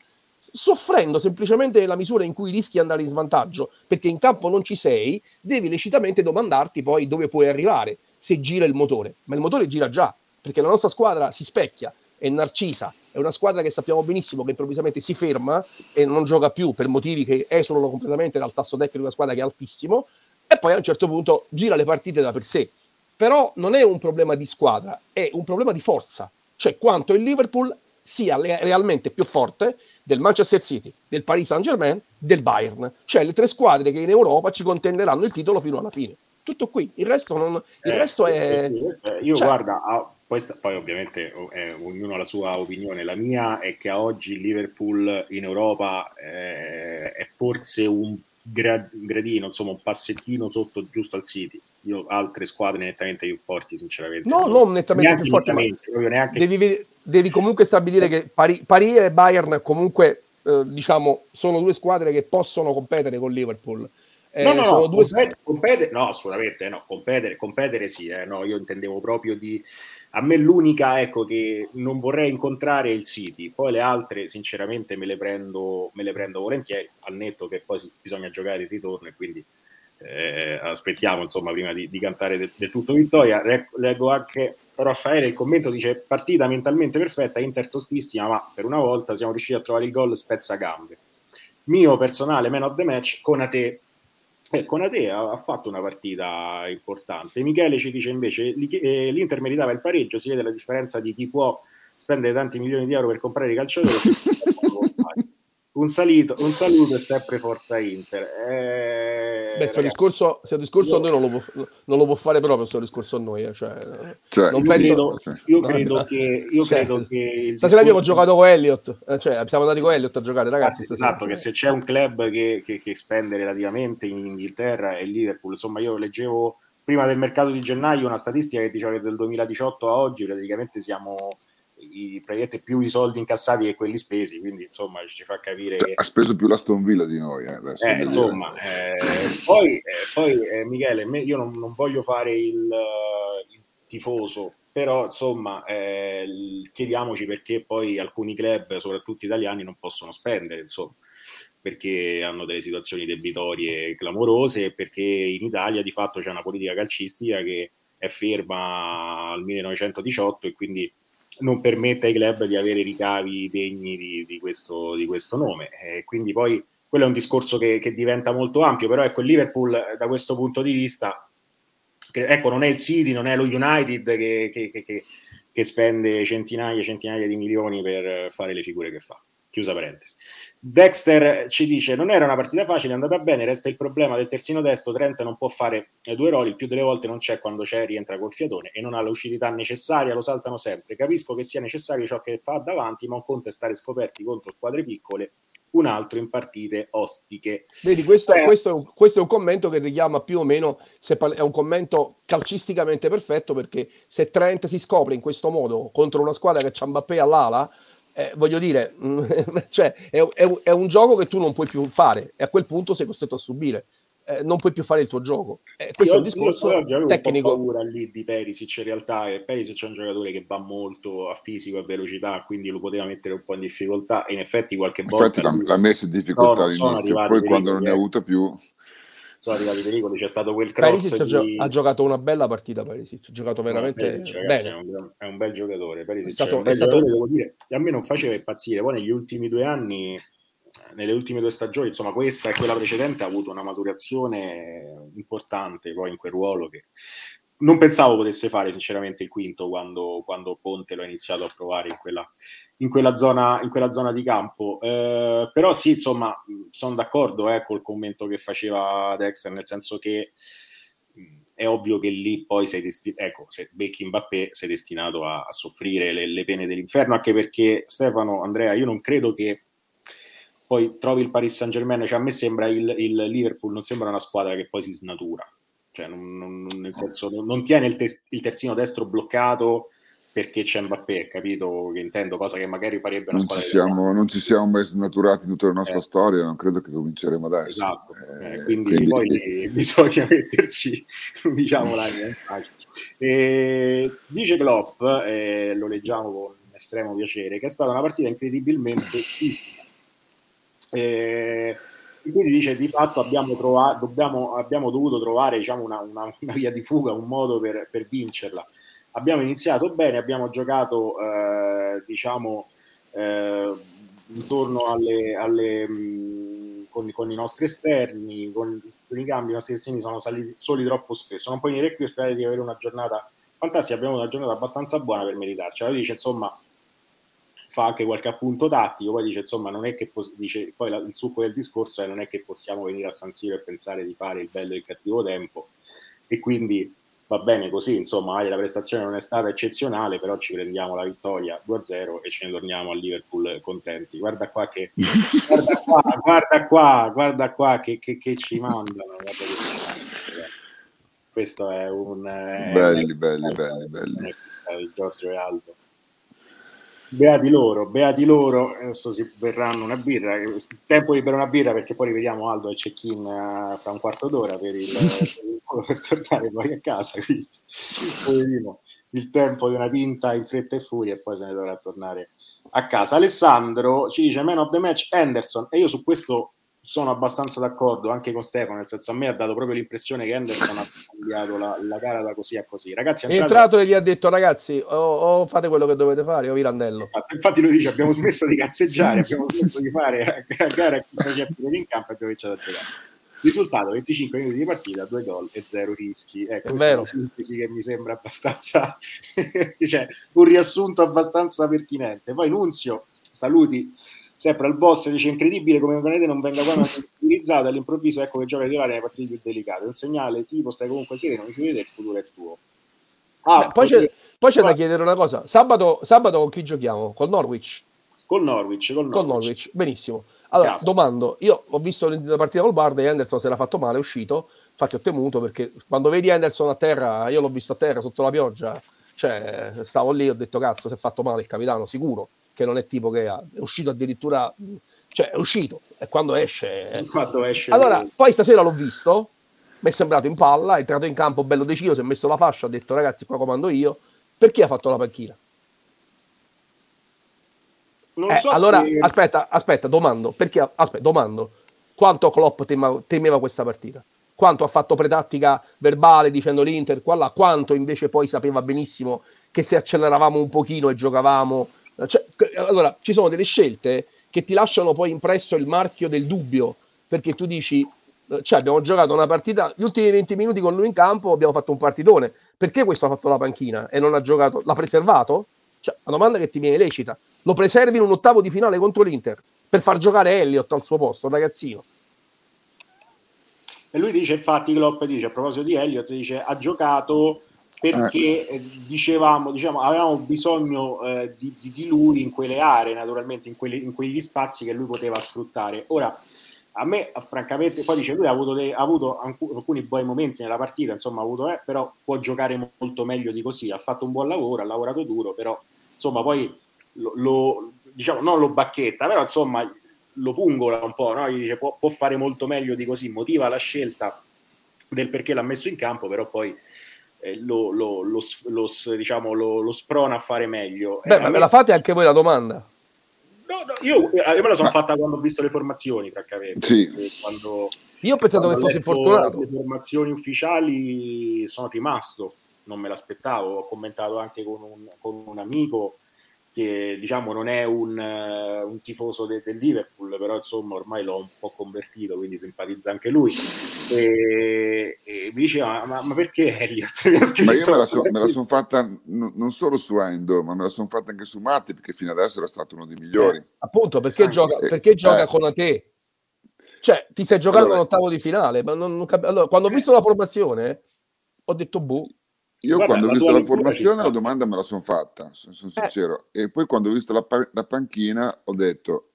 soffrendo semplicemente la misura in cui rischi di andare in svantaggio, perché in campo non ci sei, devi lecitamente domandarti poi dove puoi arrivare, se gira il motore. Ma il motore gira già, perché la nostra squadra si specchia, è narcisa, è una squadra che sappiamo benissimo che improvvisamente si ferma e non gioca più per motivi che esulano completamente dal tasso tecnico di una squadra che è altissimo, e poi a un certo punto gira le partite da per sé. Però non è un problema di squadra, è un problema di forza, cioè quanto il Liverpool sia realmente più forte del Manchester City, del Paris Saint Germain, del Bayern, cioè le tre squadre che in Europa ci contenderanno il titolo fino alla fine. Tutto qui, il resto, non, il eh, resto è... Sì, sì, io cioè, guarda, ah, poi, poi, ovviamente eh, ognuno ha la sua opinione, la mia è che a oggi il Liverpool in Europa eh, è forse un gradino, insomma un passettino sotto giusto al City. Io altre squadre nettamente più forti, sinceramente. No, non nettamente più forti. Neanche... Devi, devi, comunque stabilire che Paris e Bayern comunque eh, diciamo sono due squadre che possono competere con Liverpool. Eh, no, no, no, due... competere, competere, no, assolutamente no, competere, competere sì, eh, no, io intendevo proprio di a me l'unica ecco, che non vorrei incontrare è il City, poi le altre sinceramente me le prendo, me le prendo volentieri, al netto che poi bisogna giocare il ritorno e quindi eh, aspettiamo insomma prima di, di cantare del, del, tutto vittoria. Leggo anche Raffaele il commento dice partita mentalmente perfetta, Inter tostissima, ma per una volta siamo riusciti a trovare il gol spezza gambe. Mio personale man of the match, Conate eh, Conate ha, ha fatto una partita importante. Michele ci dice invece eh, l'Inter meritava il pareggio, si vede la differenza di chi può spendere tanti milioni di euro per comprare i calciatori. un, salito, un saluto e sempre Forza Inter. Eh, Beh, questo discorso, discorso io... a noi non lo, può, non lo, può, fare proprio questo discorso a noi. Eh. Cioè, cioè, io, penso... credo, io, credo, che, io cioè, credo che stasera discorso... abbiamo giocato con Elliott, eh, cioè siamo andati con Elliott a giocare, ragazzi. Stasera. Esatto, che se c'è un club che, che, che spende relativamente in Inghilterra è il Liverpool. Insomma, io leggevo prima del mercato di gennaio una statistica che diceva che dal 2018 a oggi praticamente siamo i, praticamente più i soldi incassati che quelli spesi, quindi insomma ci fa capire cioè, che... Ha speso più la Stonvilla di noi. Eh, eh, insomma, eh, poi, eh, poi eh, Michele, me, io non, non, voglio fare il, il tifoso, però insomma eh, chiediamoci perché poi alcuni club, soprattutto italiani, non possono spendere, insomma perché hanno delle situazioni debitorie clamorose e perché in Italia di fatto c'è una politica calcistica che è ferma al 1918 e quindi non permette ai club di avere ricavi degni di, di, questo, di questo, nome. E quindi poi quello è un discorso che, che, diventa molto ampio, però ecco il Liverpool eh, da questo punto di vista, che, ecco non è il City, non è lo United che, che, che spende centinaia e centinaia di milioni per fare le figure che fa. Chiusa parentesi. Dexter ci dice: Non era una partita facile, è andata bene. Resta il problema del terzino destro. Trent non può fare due ruoli. Il più delle volte non c'è quando c'è, rientra col fiatone e non ha la lucidità necessaria. Lo saltano sempre. Capisco che sia necessario ciò che fa davanti, ma un conto è stare scoperti contro squadre piccole, un altro in partite ostiche. Vedi, questo, eh. questo, è, un, questo è, un, commento che richiama più o meno, è un commento calcisticamente perfetto perché se Trent si scopre in questo modo contro una squadra che c'ha Mbappé all'ala eh, voglio dire, cioè, è, è, è, un gioco che tu non puoi più fare e a quel punto sei costretto a subire. Eh, non puoi più fare il tuo gioco. Eh, questo io, è un discorso io, io tecnico. Ho paura lì di Perisic in realtà, e Perisic è un giocatore che va molto a fisico e velocità, quindi lo poteva mettere un po' in difficoltà e in effetti qualche volta... Infatti l'ha messo in difficoltà all'inizio, poi quando non ne ha avuto più sono arrivati pericoli. C'è stato quel cross. Perisic di... ha giocato una bella partita. Perisic ha giocato veramente no, Perisic, ragazzi, bene. È un, è un, bel giocatore. Perisic è, stato, è un bel stato... giocatore, devo dire. A me non faceva impazzire. Poi negli ultimi due anni, nelle ultime due stagioni, insomma, questa e quella precedente ha avuto una maturazione importante poi in quel ruolo che non pensavo potesse fare sinceramente il quinto quando, quando Ponte lo iniziato a provare in quella, in quella, zona, in quella zona di campo. Eh, però sì, insomma, sono d'accordo eh, col commento che faceva Dexter, nel senso che è ovvio che lì poi sei destinato, ecco, se becchi Mbappé sei destinato a, a soffrire le, le, pene dell'inferno, anche perché Stefano, Andrea, io non credo che poi trovi il Paris Saint Germain, cioè a me sembra il, il Liverpool, non sembra una squadra che poi si snatura, cioè non, non, nel senso non, non tiene il, te- il terzino destro bloccato perché c'è Mbappé, capito? Che intendo, cosa che magari farebbe una non squadra ci siamo, Non ci siamo mai snaturati in tutta la nostra eh. storia, non credo che cominceremo adesso. Esatto, eh, eh, quindi, quindi, poi bisogna metterci, diciamo, l'anima in pace. E dice Klopp, eh, lo leggiamo con estremo piacere, che è stata una partita incredibilmente fisica. Quindi dice di fatto abbiamo, trovato, dobbiamo, abbiamo dovuto trovare diciamo, una, una, una, via di fuga, un modo per, per vincerla abbiamo iniziato bene, abbiamo giocato eh, diciamo eh, intorno alle, alle mh, con, con, i nostri esterni, con, con, i cambi, i nostri esterni sono saliti soli troppo spesso. Non puoi dire qui, sperare di avere una giornata fantastica, abbiamo una giornata abbastanza buona per meritarci. Allora dice insomma fa anche qualche appunto tattico, poi dice insomma non è che pos- dice, poi la, il succo del discorso è non è che possiamo venire a San Siro e pensare di fare il bello e il cattivo tempo e quindi va bene così, insomma, la prestazione non è stata eccezionale, però ci prendiamo la vittoria 2-0 e ce ne torniamo a Liverpool contenti. Guarda qua che guarda qua, guarda qua, guarda qua che, che, che ci mandano. Questo è un belli, è, belli, belli, belli. Giorgio e Aldo. Beati loro, beati loro, adesso si berranno una birra, tempo di bere una birra perché poi rivediamo Aldo e check-in uh, fra un quarto d'ora per, il, per, per tornare poi a casa, quindi poverino, il tempo di una pinta in fretta e furia e poi se ne dovrà tornare a casa. Alessandro ci dice man of the match Anderson e io su questo sono abbastanza d'accordo anche con Stefano, nel senso a me ha dato proprio l'impressione che Anderson ha cambiato la, la gara da così a così. Ragazzi, è entrato e gli ha detto ragazzi o, o, fate quello che dovete fare o vi randello. Infatti, infatti lui dice abbiamo smesso di cazzeggiare, abbiamo smesso di fare a gara a chi in campo e abbiamo iniziato a giocare. Risultato 25 minuti di partita, 2 gol e 0 rischi. Ecco, è vero. Sintesi che mi sembra abbastanza cioè, un riassunto abbastanza pertinente. Poi Nunzio, saluti sempre al boss dice incredibile come un pianeta non venga qua utilizzato all'improvviso ecco che gioca titolare nelle partite più delicate un segnale tipo stai comunque sereno mi chiudete il futuro è tuo ah, Beh, poi, c'è, poi c'è da chiedere una cosa sabato, sabato con chi giochiamo? col Norwich? Col Norwich, col Norwich. Col Norwich. benissimo allora Caso. domando io ho visto la partita col Bard e Anderson se l'ha fatto male è uscito infatti ho temuto perché quando vedi Anderson a terra io l'ho visto a terra sotto la pioggia cioè stavo lì ho detto cazzo si è fatto male il capitano sicuro che non è tipo che è uscito addirittura, cioè è uscito, e quando esce... Quando esce allora, lui. poi stasera l'ho visto, mi è sembrato in palla, è entrato in campo bello deciso, si è messo la fascia, ha detto ragazzi qua comando io, perché ha fatto la panchina? Eh, so allora, se... aspetta, aspetta, domando, perché, aspetta, domando, quanto Klopp temeva, temeva questa partita? Quanto ha fatto pretattica verbale dicendo l'Inter qua là, quanto invece poi sapeva benissimo che se acceleravamo un pochino e giocavamo cioè, allora, ci sono delle scelte che ti lasciano poi impresso il marchio del dubbio, perché tu dici, cioè abbiamo giocato una partita, gli ultimi 20 minuti con lui in campo abbiamo fatto un partitone, perché questo ha fatto la panchina e non ha giocato? L'ha preservato? Cioè, la domanda che ti viene lecita, lo preservi in un ottavo di finale contro l'Inter per far giocare Elliott al suo posto, ragazzino? E lui dice, infatti, Klopp dice, a proposito di Elliott, dice, ha giocato perché eh. dicevamo, diciamo, avevamo bisogno eh, di, di, di, lui in quelle aree, naturalmente, in, quelli, in, quegli spazi che lui poteva sfruttare. Ora, a me, francamente, poi dice, lui ha avuto, ha avuto alcuni buoni momenti nella partita, insomma, ha avuto, eh, però può giocare molto meglio di così, ha fatto un buon lavoro, ha lavorato duro, però, insomma, poi lo, lo diciamo, non lo bacchetta, però, insomma, lo pungola un po', no? Gli dice, può, può fare molto meglio di così, motiva la scelta del perché l'ha messo in campo, però poi eh, lo, lo, lo, lo, diciamo, lo, sprona a fare meglio. Beh, eh, ma me la fate anche voi la domanda? No, no, io, eh, io me la sono fatta quando ho visto le formazioni, francamente. Sì. Quando, io ho pensato che fosse fortunato. Le formazioni ufficiali sono rimasto, non me l'aspettavo. Ho commentato anche con un, con un amico che diciamo non è un, uh, un tifoso de- del Liverpool, però insomma ormai l'ho un po' convertito, quindi simpatizza anche lui. E, e mi diceva: ma, ma perché Elliot? Ma io me la, so, sono fatta n- non solo su Endo, ma me la sono fatta anche su Matti, perché fino adesso era stato uno dei migliori. Eh, appunto, perché ah, gioca, eh, perché gioca eh. con te? Cioè, ti stai giocando allora, l'ottavo di finale. Ma non, non cap- allora, quando ho visto la formazione, ho detto boh. Io Guarda, quando ho visto la formazione la domanda me la sono fatta, sono, sono Eh. sincero. E poi quando ho visto la, la panchina ho detto,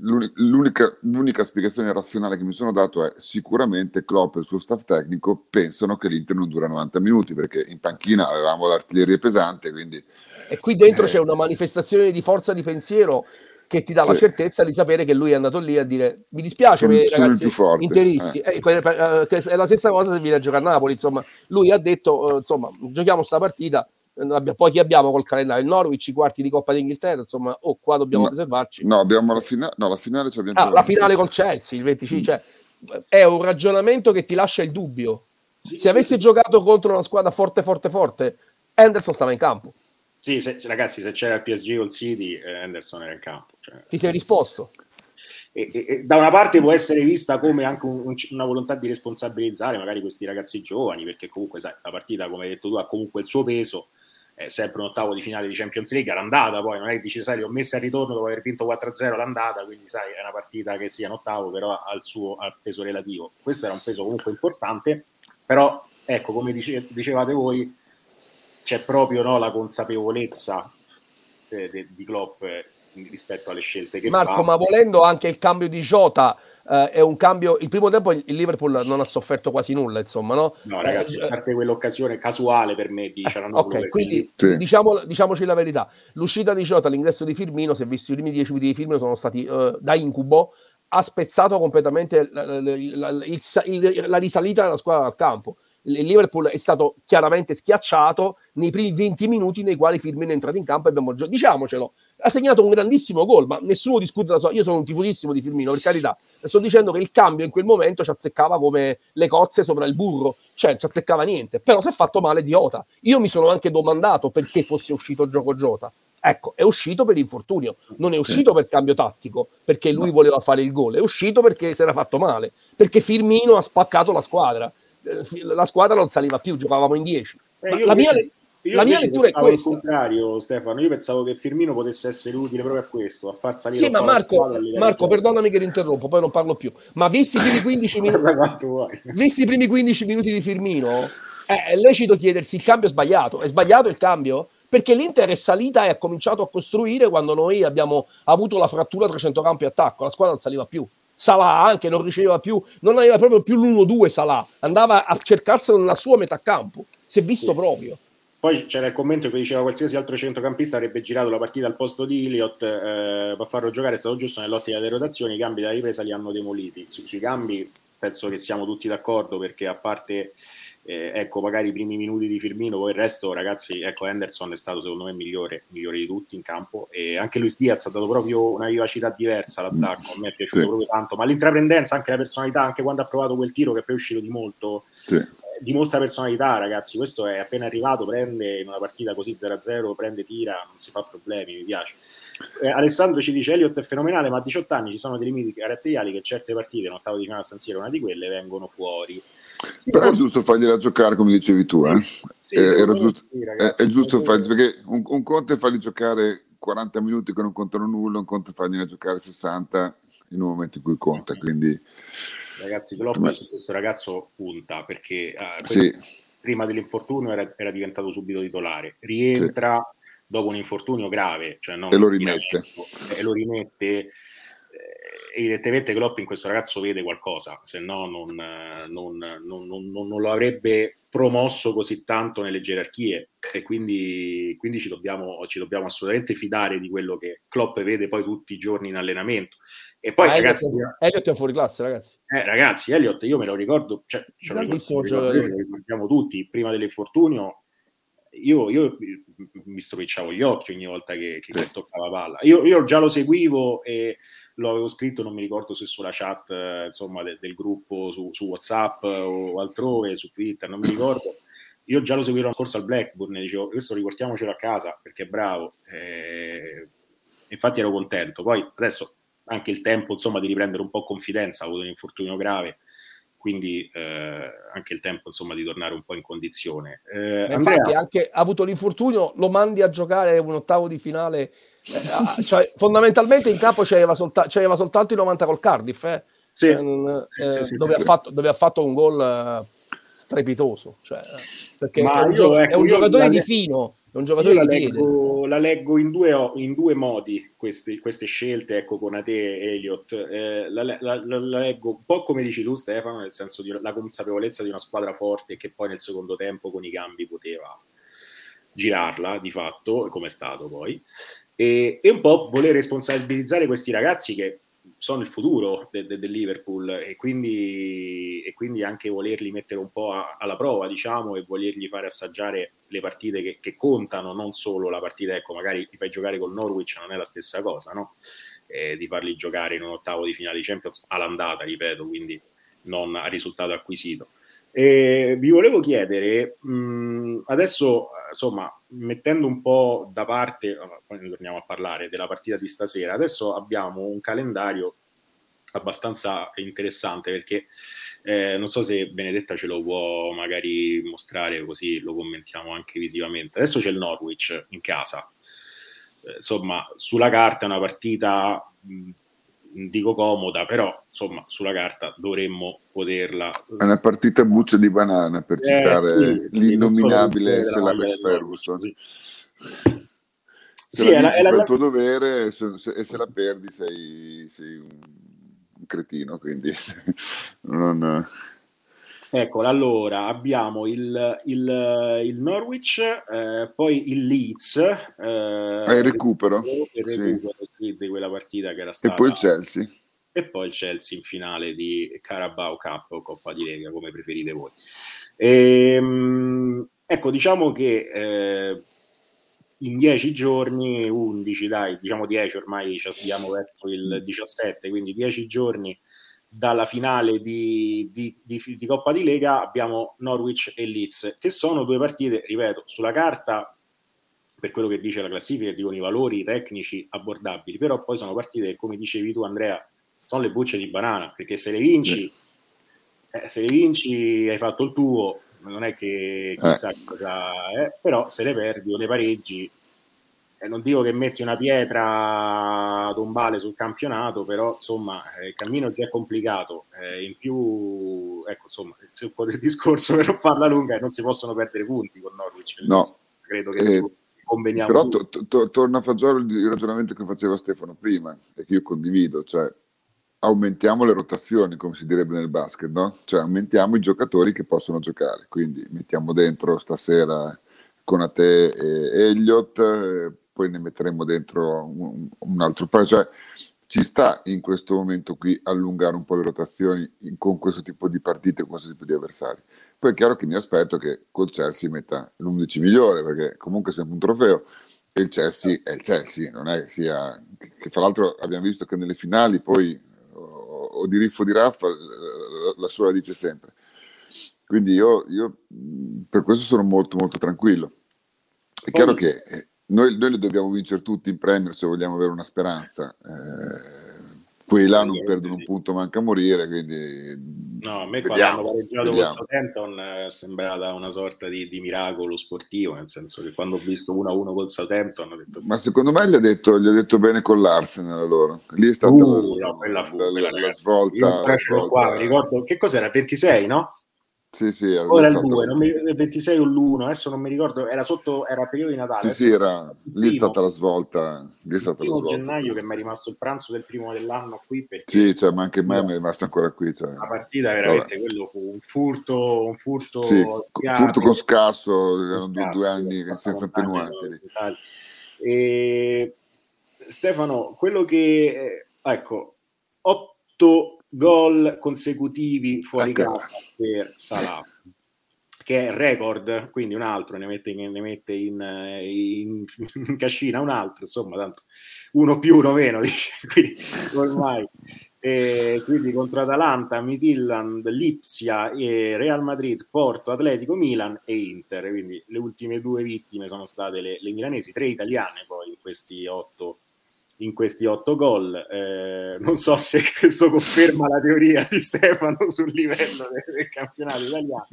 l'uni- l'unica, l'unica spiegazione razionale che mi sono dato è sicuramente Klopp e il suo staff tecnico pensano che l'Inter non dura 90 minuti perché in panchina avevamo l'artiglieria pesante, quindi E qui dentro Eh. c'è una manifestazione di forza di pensiero che ti dà la Sì. certezza di sapere che lui è andato lì a dire mi dispiace Sono- sono più forte, interisti Eh, eh, è la stessa cosa se viene a giocare a Napoli insomma. Lui ha detto eh, insomma giochiamo sta partita eh, poi chi abbiamo col calendario? Il Norwich i quarti di Coppa d'Inghilterra insomma oh qua dobbiamo No, preservarci no, abbiamo la, fina- no, la finale ci abbiamo ah, la finale col Chelsea il 25 Mm. cioè, è un ragionamento che ti lascia il dubbio. Sì, se avessi sì. giocato contro una squadra forte forte forte Anderson stava in campo Sì, se- ragazzi, se c'era il PSG o il City, eh, Anderson era in campo. cioè. ti sei risposto E, e- e da una parte può essere vista come anche un- un- una volontà di responsabilizzare magari questi ragazzi giovani, perché comunque sai, la partita, come hai detto tu, ha comunque il suo peso. È sempre un ottavo di finale di Champions League, l'andata poi non è che dici, sai, li ho messi al ritorno dopo aver vinto 4-0 l'andata, quindi sai, è una partita che sia in ottavo, però ha il suo ha il peso relativo. Questo era un peso comunque importante, però ecco, come dice- dicevate voi, c'è proprio no, la consapevolezza eh, de- di Klopp eh, rispetto alle scelte che Marco, fa. ma volendo anche il cambio di Jota eh, è un cambio. Il primo tempo il Liverpool non ha sofferto quasi nulla, insomma, no? No, ragazzi, Eh, a parte quell'occasione casuale per me di Cialanoglu, Ok, quindi Sì. diciamo, diciamoci la verità: l'uscita di Jota, l'ingresso di Firmino, se visto i primi dieci minuti di Firmino, sono stati eh, da incubo. Ha spezzato completamente la, la- la- la risalita della squadra al campo. Il Liverpool è stato chiaramente schiacciato nei primi 20 minuti nei quali Firmino è entrato in campo e abbiamo gio- diciamocelo, ha segnato un grandissimo gol, ma nessuno discute la sua. Io sono un tifosissimo di Firmino, per carità. Sto dicendo che il cambio in quel momento ci azzeccava come le cozze sopra il burro, cioè ci azzeccava niente, però si è fatto male idiota. Io mi sono anche domandato perché fosse uscito gioco Jota. Ecco, è uscito per infortunio, non è uscito per cambio tattico, perché lui voleva fare il gol, è uscito perché si era fatto male, perché Firmino ha spaccato la squadra. Eh, La squadra non saliva più, giocavamo in 10. Eh, la mia, io la mia lettura è pensavo il questa. contrario, Stefano. Io pensavo che Firmino potesse essere utile proprio a questo, a far salire Sì, ma Marco, Marco, perdonami che ti interrompo, poi non parlo più. Ma visti i primi 15 minuti, visti i primi 15 minuti di Firmino, eh, è lecito chiedersi il cambio è sbagliato. È sbagliato il cambio? Perché l'Inter è salita e ha cominciato a costruire quando noi abbiamo avuto la frattura tra centrocampo e attacco. La squadra non saliva più. Salah anche non riceveva più, non aveva proprio più l'1-2 Salah, andava a cercarselo nella sua metà campo. Si è visto Sì. proprio. Poi c'era il commento che diceva qualsiasi altro centrocampista avrebbe girato la partita al posto di Iliot eh, per farlo giocare, è stato giusto nell'ottica delle rotazioni, i cambi della ripresa li hanno demoliti. Su- sui cambi penso che siamo tutti d'accordo perché a parte eh, ecco magari i primi minuti di Firmino, poi il resto ragazzi, ecco Henderson è stato secondo me migliore, migliore di tutti in campo e anche Luis Diaz ha dato proprio una vivacità diversa all'attacco, a me è piaciuto Sì. proprio tanto, ma l'intraprendenza, anche la personalità, anche quando ha provato quel tiro che poi è uscito di molto, Sì. eh, dimostra personalità, ragazzi. Questo è appena arrivato, prende in una partita così 0-0, prende, tira, non si fa problemi, mi piace. Eh, Alessandro ci dice: Elliot è fenomenale, ma a 18 anni ci sono dei limiti caratteriali che certe partite, in ottavo di finale a San Siro, una di quelle, vengono fuori. Sì, Però è giusto fargliela giocare come dicevi tu, eh? Sì, Eh, giusto- sì, è, ragazzi, è giusto fargli, perché un, un conto è fargli giocare 40 minuti che non contano nulla, un conto è fargliela giocare 60 in un momento in cui conta, quindi Ragazzi, Klopp Ma- su questo ragazzo punta perché eh, sì, prima dell'infortunio era, era diventato subito titolare, rientra dopo un infortunio grave, cioè non E lo rimette. e lo rimette. Evidentemente Klopp in questo ragazzo vede qualcosa, se no non, non- non- non- lo avrebbe promosso così tanto nelle gerarchie e quindi, quindi ci, dobbiamo, ci dobbiamo assolutamente fidare di quello che Klopp vede poi tutti i giorni in allenamento. E poi Ma ragazzi, Elliot, Elliot è fuori classe, ragazzi. eh, ragazzi, Elliot, io me lo ricordo, cioè, ce lo ricordo, lo giocatore. ricordiamo tutti, prima dell'infortunio, io, io mi stropicciavo gli occhi ogni volta che, che Sì. toccava palla. Io, io già lo seguivo e lo avevo scritto, non mi ricordo se sulla chat insomma, de- del gruppo su, su WhatsApp o altrove, su Twitter, non mi ricordo. Io già lo seguivo l'anno scorso al Blackburn e dicevo, questo riportiamocelo a casa perché è bravo. Eh, infatti ero contento. Poi adesso anche il tempo insomma di riprendere un po' confidenza, ha avuto un infortunio grave, quindi eh, anche il tempo insomma di tornare un po' in condizione. Eh, Andrea, Infatti, anche ha avuto l'infortunio, lo mandi a giocare un ottavo di finale. eh, ah, cioè, fondamentalmente in campo c'aveva, solta- c'aveva soltanto i 90 col Cardiff, eh, sì, eh, sì, sì, sì, dove, ha fatto, dove ha fatto un gol eh, strepitoso, cioè, perché Ma è un, io, gio- ecco, è un io giocatore di fino, è un Io giocatore la leggo, la leggo in, due, in due modi queste, queste scelte, ecco, con Ate e Elliott. Eh, la, la- la- leggo un po' come dici tu, Stefano, nel senso di la consapevolezza di una squadra forte che poi nel secondo tempo con i cambi poteva girarla di fatto, come è stato poi, e, e un po' voler responsabilizzare questi ragazzi che sono il futuro de- de- del Liverpool e quindi, e quindi anche volerli mettere un po' a- alla prova, diciamo, e volergli fare assaggiare le partite che, che contano, non solo la partita, ecco, magari ti fai giocare col Norwich, non è la stessa cosa, no? Eh, di farli giocare in un ottavo di finale di Champions all'andata, ripeto, quindi non a risultato acquisito. E vi volevo chiedere, mh, adesso insomma, mettendo un po' da parte, eh, poi ne torniamo a parlare della partita di stasera, adesso abbiamo un calendario abbastanza interessante perché eh, non so se Benedetta ce lo può magari mostrare così lo commentiamo anche visivamente. Adesso c'è il Norwich in casa. Eh, insomma, sulla carta è una partita mh, dico comoda, però insomma sulla carta dovremmo poterla È una partita buccia di banana per Eh, citare sì, l'innominabile della Ferguson. Sì. Se Sì, la è la- vinci è la- fai il tuo dovere se- se- e se la perdi sei, sei un, un cretino, quindi non... Ecco, allora abbiamo il, il, il Norwich, eh, poi il Leeds, eh, Ah, il recupero, il recupero sì, di quella partita che era E stata poi il Chelsea. e poi il Chelsea in finale di Carabao Cup o Coppa di Lega, come preferite voi. Ehm, ecco, diciamo che eh, in 10 giorni, 11, dai, diciamo 10 ormai ci abbiamo verso il 17, quindi 10 giorni dalla finale di, di- di- di Coppa di Lega abbiamo Norwich e Leeds, che sono due partite, ripeto, sulla carta per quello che dice la classifica, dicono i valori tecnici abbordabili, però poi sono partite che, come dicevi tu Andrea, sono le bucce di banana, perché se le vinci, eh, se le vinci hai fatto il tuo, non è che chissà cosa è, però se le perdi o le pareggi, eh, non dico che metti una pietra tombale sul campionato, però insomma eh, il cammino già è complicato, eh, in più, ecco insomma, se un po' del discorso per farla lunga, non si possono perdere punti con Norwich, No. credo che Eh, conveniamo Però to- to- torna a Fagiolo il ragionamento che faceva Stefano prima e che io condivido, cioè aumentiamo le rotazioni, come si direbbe nel basket, no? Cioè aumentiamo i giocatori che possono giocare, quindi mettiamo dentro stasera Conate e Elliott, eh, poi ne metteremo dentro un, un altro paio, cioè ci sta in questo momento qui allungare un po' le rotazioni in- con questo tipo di partite, con questo tipo di avversari. Poi è chiaro che mi aspetto che col Chelsea metta l'11 migliore, perché comunque è sempre un trofeo e il Chelsea è il Chelsea, non è che sia... che fra l'altro abbiamo visto che nelle finali poi o, o di Riffo di Raffa la, sua la dice sempre. Quindi io, io, per questo sono molto molto tranquillo. È chiaro che eh, noi, noi le dobbiamo vincere tutti in Premier se vogliamo avere una speranza. Eh, quelli là non perdono un punto manca a morire, quindi No, a me quando vediamo, hanno pareggiato con Southampton eh, è sembrata una sorta di, di miracolo sportivo, nel senso che quando ho visto 1-1 col Southampton ho detto Ma secondo me gli ha detto, gli ha detto bene con l'Arsenal allora. Lì è stata Uh, la, no, quella fu- la- quella, la ragazzi, svolta. la qua, svolta- mi ricordo che cos'era, 26, no? Sì, sì, è O era il stata- 2, non mi, il 26 o l'1, adesso non mi ricordo, era sotto, era periodo di Natale. Sì, sì, era, lì è stata la svolta. Lì è il stata la primo svolta. gennaio che mi è rimasto il pranzo del primo dell'anno qui Sì, cioè, ma anche a me mi è rimasto ancora qui. Cioè. la partita veramente Vabbè. quello fu un furto, un furto, Sì, schiavi, furto con scasso, erano due, due anni senza attenuanti. E, Stefano, quello che eh, ecco, otto gol consecutivi fuori casa per Salah che è record, quindi un altro ne mette, ne mette in, in, in cascina un altro, insomma, tanto uno più, uno meno, quindi ormai. E quindi contro Atalanta, Midtjylland, Lipsia, e Real Madrid, Porto, Atletico, Milan e Inter. Quindi le ultime due vittime sono state le, le milanesi, tre italiane poi in questi otto, in questi otto gol. Eh, non so se questo conferma la teoria di Stefano sul livello del, del campionato italiano,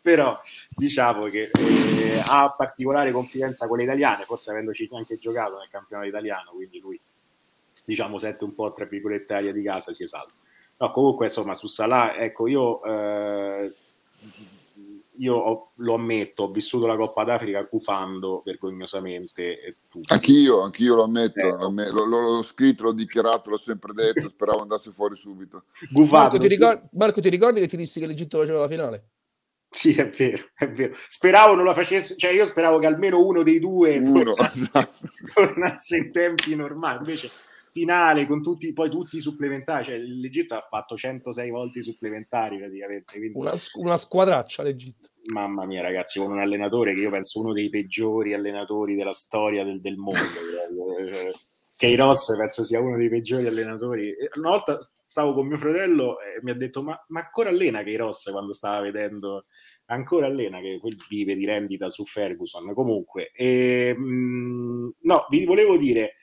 però diciamo che eh, ha particolare confidenza con le italiane, forse avendoci anche giocato nel campionato italiano, quindi lui diciamo sente un po' tra virgolette aria di casa si esalta no comunque insomma su Salah ecco io eh, io ho, lo ammetto, ho vissuto la Coppa d'Africa cufando vergognosamente e tutto. Anch'io, anch'io lo ammetto, eh, lo, lo, l'ho scritto, l'ho dichiarato, l'ho sempre detto, speravo andasse fuori subito. Marco ti, ricordi, Marco, ti ricordi che ti dissi che l'Egitto faceva la finale? Sì, è vero, è vero. Speravo non la facesse, cioè io speravo che almeno uno dei due uno, tornasse, esatto. tornasse in tempi normali, invece finale con tutti, poi tutti i supplementari, cioè l'Egitto ha fatto 106 volte i supplementari praticamente. Quindi... Una, una squadraccia l'Egitto. Mamma mia ragazzi, con un allenatore che io penso uno dei peggiori allenatori della storia del, del mondo. Keiros penso sia uno dei peggiori allenatori. Una volta stavo con mio fratello e mi ha detto ma, ma ancora allena Keiros quando stava vedendo ancora allena che quel vive di rendita su Ferguson comunque e, mh, mm, no vi volevo dire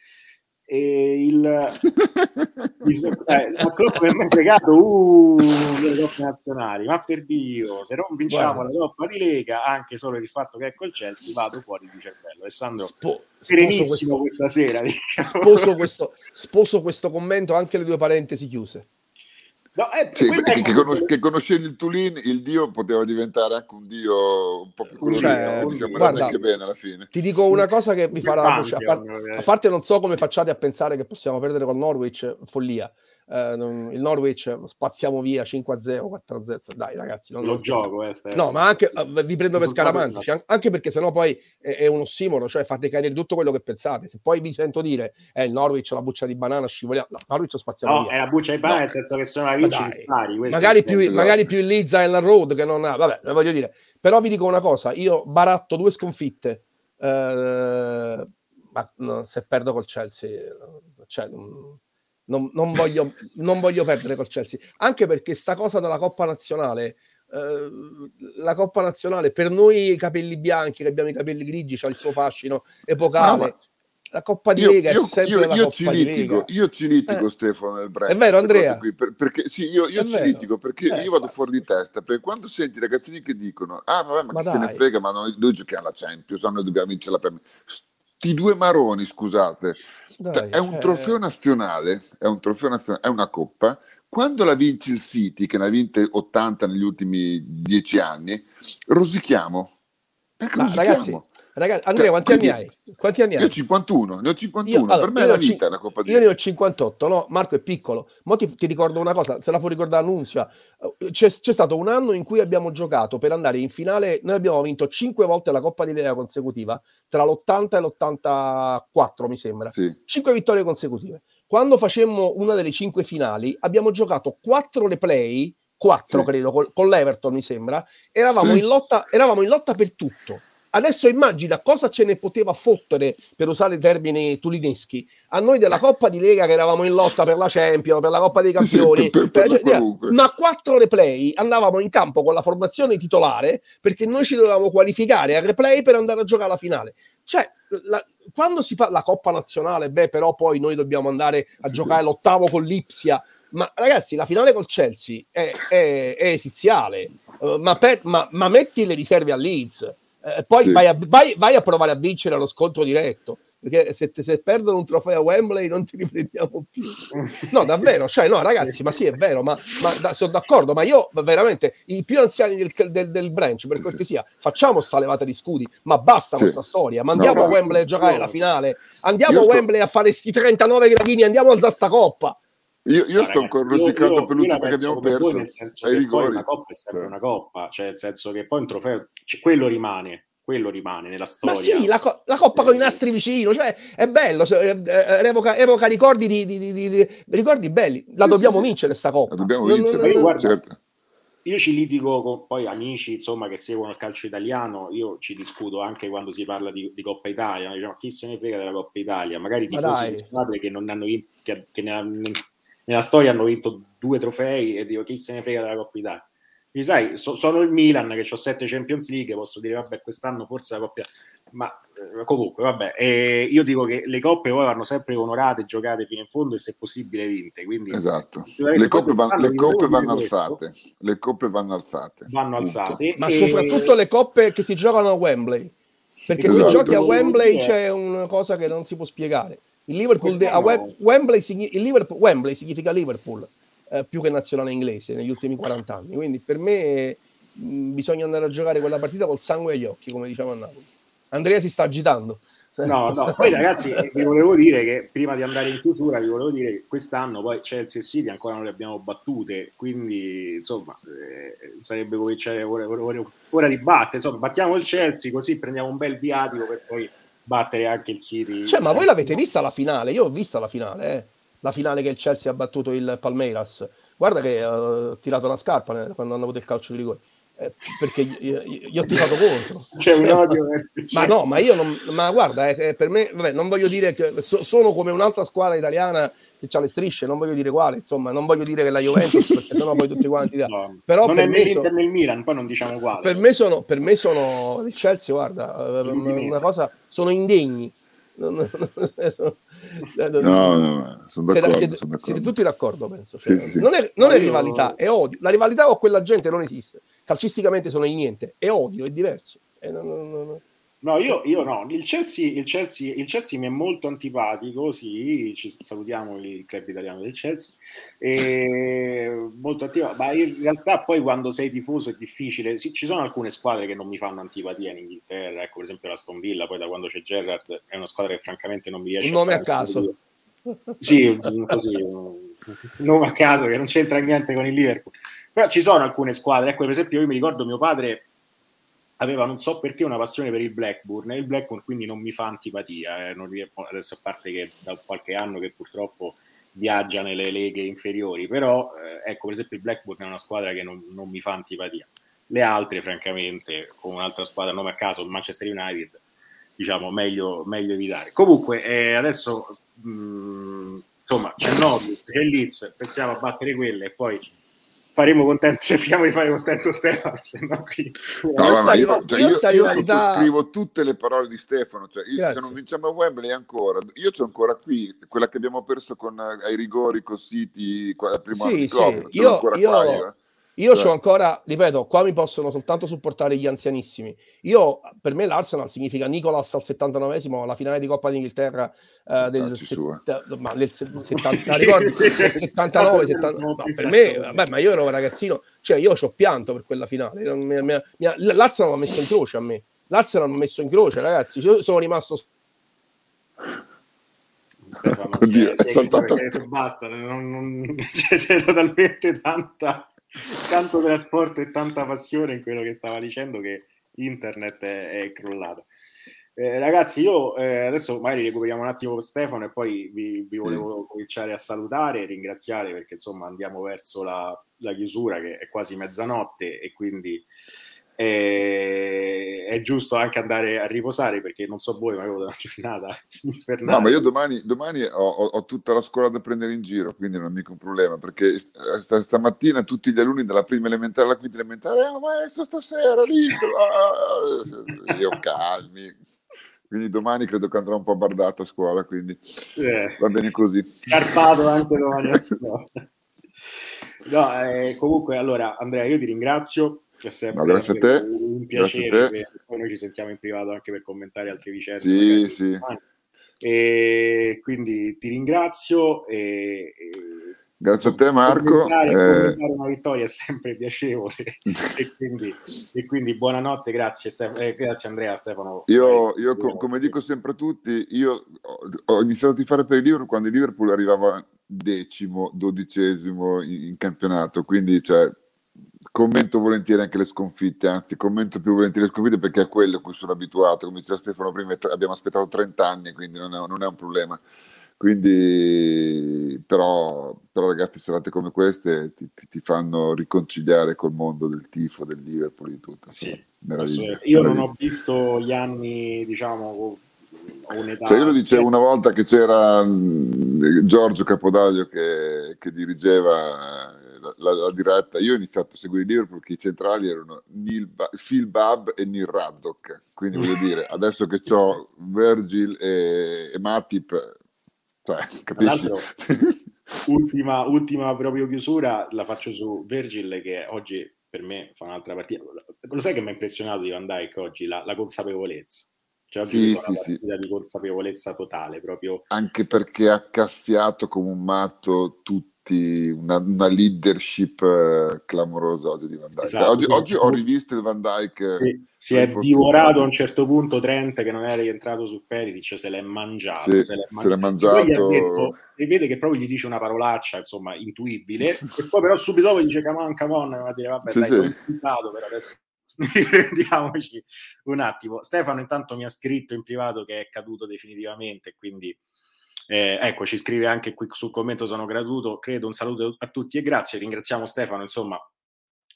e il, il eh, la Klopp mi ha fregato uh, le coppe nazionali ma per Dio se non vinciamo Guarda. la Coppa di Lega anche solo per il fatto che è col Chelsea vado fuori di cervello Alessandro Spo, serenissimo questo, questa sera diciamo. sposo, questo, sposo questo commento anche le due parentesi chiuse No, eh, sì, che, che, conos- che, conoscendo il Tulin, il dio poteva diventare anche un dio un po' più colorito. Cioè, diciamo, guarda, anche bene alla fine. Ti dico una cosa che mi farà. A, par- a parte, non so come facciate a pensare che possiamo perdere con Norwich, follia eh, non, il Norwich spaziamo via 5-0, 4-0. Dai, ragazzi, non lo, lo gioco. Eh, no, ma anche uh, vi prendo per scaramantici, anche perché sennò poi è, è un ossimoro, cioè fate cadere tutto quello che pensate. Se poi vi sento dire eh, il Norwich la buccia di banana scivoliamo, no, Norwich spaziamo no, via. è la buccia di banana, no. nel senso che se non la vinci spari. Magari più, magari più il Leeds e la Road che non ha, vabbè, voglio dire. Però vi dico una cosa, io baratto due sconfitte. Eh, ma no, se perdo col Chelsea, cioè, non, non, voglio, non voglio perdere col Chelsea, anche perché sta cosa della Coppa Nazionale, eh, la Coppa Nazionale per noi i capelli bianchi, che abbiamo i capelli grigi, c'ha il suo fascino epocale. No, la Coppa di io, Lega io, è sempre io, io ci litigo, io ci litigo eh. Stefano nel brand. È vero Andrea? Qui, per, perché, sì, io, io ci litigo perché eh, io vado fuori di testa, perché quando senti i ragazzini che dicono ah vabbè ma, ma chi dai. se ne frega, ma noi, noi giochiamo la Champions, noi dobbiamo vincere la Premier. Sti due maroni, scusate, dai, è un eh... trofeo nazionale, è un trofeo nazionale, è una coppa. Quando la vince il City, che ne ha vinte 80 negli ultimi 10 anni, rosichiamo. Perché Ma, rosichiamo? Ragazzi, Ragazzi, Andrea, cioè, quanti anni hai? Quanti anni hai? Io ho 51, ne ho 51. Io, allora, per me è la vita c- la Coppa di Io ne ho 58, no? Marco è piccolo. Ma ti, ti, ricordo una cosa, se la può ricordare Annunzia. C'è, c'è, stato un anno in cui abbiamo giocato per andare in finale. Noi abbiamo vinto 5 volte la Coppa di Lega consecutiva, tra l'80 e l'84, mi sembra. Sì. 5 vittorie consecutive. Quando facemmo una delle 5 finali, abbiamo giocato 4 replay, 4 sì. credo, con, con l'Everton, mi sembra. Eravamo, sì. in lotta, eravamo in lotta per tutto Adesso immagina cosa ce ne poteva fottere, per usare i termini tulineschi, a noi della Coppa di Lega che eravamo in lotta per la Champions, per la Coppa dei Campioni, sì, per, per, per, ma quattro replay andavamo in campo con la formazione titolare perché noi ci dovevamo qualificare a replay per andare a giocare la finale. Cioè, la, quando si fa la Coppa Nazionale, beh, però poi noi dobbiamo andare a sì. giocare l'ottavo con l'Ipsia. Ma ragazzi, la finale col Chelsea è, è, è esiziale, uh, ma, per, ma, ma metti le riserve a Leeds eh, poi sì. vai, a, vai, vai, a, provare a vincere lo scontro diretto perché se, se, perdono un trofeo a Wembley non ti riprendiamo più no davvero cioè no ragazzi ma sì è vero ma, ma da, sono d'accordo ma io veramente i più anziani del, del, del branch per cortesia facciamo sta levata di scudi ma basta sì. questa storia ma andiamo no, a Wembley a giocare no. la finale andiamo a Wembley a fare sti 39 gradini andiamo a alzare sta coppa io, io sto ancora rosicando per l'ultima che abbiamo perso. Voi, nel senso ai rigori. una coppa è sempre cioè. una coppa, cioè nel senso che poi un trofeo, cioè, quello rimane, quello rimane nella storia. Ma sì, la, co- la coppa eh, con i nastri vicino, cioè è bello, eh, eh, evoca, evoca ricordi, di, di, di, ricordi belli. La sì, dobbiamo sì, vincere sta coppa. La dobbiamo vincere, non, non, guarda, certo. Io ci litigo con poi amici insomma, che seguono il calcio italiano, io ci discuto anche quando si parla di, di Coppa Italia, diciamo, chi se ne frega della Coppa Italia, magari tifosi di squadre che non hanno vinto, che, che nella, nella storia hanno vinto due trofei e dico chi se ne frega della Coppa Italia. Quindi, sai, so, sono il Milan che ho sette Champions League, posso dire, vabbè, quest'anno forse la coppia, ma eh, comunque, vabbè, eh, io dico che le coppe poi vanno sempre onorate, giocate fino in fondo e se possibile vinte. Quindi, esatto, le coppe, van, le coppe vanno alzate, le coppe vanno alzate. Vanno alzate. Ma e... soprattutto le coppe che si giocano a Wembley, perché esatto. se giochi a Wembley c'è una cosa che non si può spiegare. Il Liverpool, de- a Wembley, il Liverpool, Wembley significa Liverpool eh, più che nazionale inglese negli ultimi 40 anni. Quindi per me mh, bisogna andare a giocare quella partita col sangue agli occhi, come diciamo a Napoli. Andrea si sta agitando. No, no, poi ragazzi vi volevo dire che prima di andare in chiusura vi volevo dire che quest'anno poi Chelsea e City ancora non le abbiamo battute, quindi insomma eh, sarebbe cominciare ora, ora, ora di battere, insomma battiamo il Chelsea così prendiamo un bel viatico per poi battere anche il City. Cioè, ma voi l'avete vista la finale? Io ho vista la finale, eh. la finale che il Chelsea ha battuto il Palmeiras. Guarda che ho tirato una scarpa eh, quando hanno avuto il calcio di rigore eh, perché io, io, ho tirato contro. C'è un odio verso Ma no, ma io non, ma guarda, eh, per me, vabbè, non voglio dire che so, sono come un'altra squadra italiana che ha le strisce, non voglio dire quale, insomma, non voglio dire che la Juventus, perché sennò poi tutti quanti da... no, Però non è nell'Inter so, nel Milan, poi non diciamo quale. Per me sono, per me sono il Chelsea, guarda, eh, una cosa, sono indegni. no, no, no, sono d'accordo, siete, sono d'accordo. siete tutti d'accordo, penso. Cioè, sì, sì. Non, è, non è rivalità, è odio. La rivalità con quella gente non esiste calcisticamente sono di niente, è odio, è diverso. È, no, no, no, no, io, io no, il Chelsea, il, Chelsea, il Chelsea mi è molto antipatico, sì, ci salutiamo il club italiano del Chelsea, e molto antipatico, ma in realtà poi quando sei tifoso è difficile, sì, ci sono alcune squadre che non mi fanno antipatia in Inghilterra, ecco per esempio la Stone Villa, poi da quando c'è Gerrard è una squadra che francamente non mi riesce Un nome a, a caso. Sì, così, un nome a caso che non c'entra niente con il Liverpool. Però ci sono alcune squadre, ecco per esempio io mi ricordo mio padre aveva non so perché una passione per il Blackburn e il Blackburn quindi non mi fa antipatia, eh, non, adesso a parte che da qualche anno che purtroppo viaggia nelle leghe inferiori, però eh, ecco per esempio il Blackburn è una squadra che non, non, mi fa antipatia. Le altre francamente con un'altra squadra, nome a caso, il Manchester United, diciamo meglio, meglio evitare. Comunque eh, adesso mh, mm, insomma c'è Norwich, c'è Leeds, pensiamo a battere quelle e poi faremo contento, cerchiamo di fare contento Stefano, se no qui... No, ma io, cioè, io, io, io sottoscrivo tutte le parole di Stefano, cioè io se non vinciamo a Wembley ancora, io c'ho ancora qui quella che abbiamo perso con, ai rigori con City, il primo sì, anno di club, sì. io, io, qua, io, eh. Io cioè. ho ancora, ripeto, qua mi possono soltanto supportare gli anzianissimi. Io, per me l'Arsenal significa Nicolas al 79esimo alla finale di Coppa d'Inghilterra eh, del, set, ma del 70, ricordi? 79, 70, no, per me, vabbè, ma io ero un ragazzino, cioè io ci ho pianto per quella finale. Mi, mi, mi, L'Arsenal mi ha messo in croce a me. L'Arsenal mi ha messo in croce, ragazzi. Io sono rimasto Stefano, Oddio, cioè, basta, non, non, c'è talmente tanta tanto trasporto e tanta passione in quello che stava dicendo che internet è, è crollato. Eh, ragazzi, io eh, adesso magari recuperiamo un attimo Stefano e poi vi, vi sì. volevo cominciare a salutare e ringraziare perché insomma andiamo verso la, la chiusura che è quasi mezzanotte e quindi e è giusto anche andare a riposare perché non so voi, ma avevo una giornata infernale. No, ma io domani, domani ho, ho, tutta la scuola da prendere in giro, quindi non è mica un problema perché st- stamattina tutti gli alunni dalla prima elementare alla quinta elementare, eh, maestro, stasera lì, ah, io calmi. Quindi domani credo che andrò un po' bardato a scuola, quindi eh, va bene così. Scarpato anche domani. No, eh, comunque, allora, Andrea, io ti ringrazio no, grazie a te. Un piacere. Te. Poi noi ci sentiamo in privato anche per commentare altre vicende. Sì, sì. E quindi ti ringrazio. E, e Grazie a te Marco. Commentare, eh... una vittoria è sempre piacevole e, quindi, e, quindi, buonanotte, grazie, Stef- eh, grazie Andrea, Stefano. Io, io co- come dico sempre a tutti, io ho iniziato a tifare per il Liverpool quando il Liverpool arrivava decimo, dodicesimo in, in campionato, quindi cioè, commento volentieri anche le sconfitte, anzi commento più volentieri le sconfitte perché è quello a cui sono abituato, come diceva Stefano prima abbiamo aspettato 30 anni, quindi non è, non è un problema. Quindi, però, però, ragazzi, serate come queste ti, ti, ti, fanno riconciliare col mondo del tifo, del Liverpool, di tutto. Sì, meraviglia, io meraviglia. non ho visto gli anni, diciamo, un'età. Cioè io lo dicevo una volta che c'era mm, Giorgio Capodaglio che, che dirigeva la, la, diretta, io ho iniziato a seguire il Liverpool perché i centrali erano Neil ba- Phil Babb e Neil Raddock, quindi voglio dire, adesso che ho Virgil e, e Matip, cioè, capisci? ultima, ultima proprio chiusura la faccio su Virgil che oggi per me fa un'altra partita. Lo sai che mi ha impressionato di Van Dyke oggi? La, la consapevolezza. Cioè, sì, sì, sì. di consapevolezza totale proprio. Anche perché ha cazziato come un matto tutti visti una, una leadership eh, clamorosa oggi di Van Dyke. Esatto, oggi, sì. oggi ho rivisto il Van Dyke. Sì, si è fortuna. divorato a un certo punto Trent che non era rientrato su Perisic, se l'è mangiato. Sì, se l'è se l'è mangiato. E mangiato. detto- e vede che proprio gli dice una parolaccia, insomma, intuibile, e poi però subito dopo gli dice come on, come on, e va a dire vabbè Sì, dai, sì. insultato, però adesso riprendiamoci un attimo. Stefano intanto mi ha scritto in privato che è caduto definitivamente, quindi eh, ecco, ci scrive anche qui sul commento, sono gratuito, credo, un saluto a tutti e grazie, ringraziamo Stefano, insomma,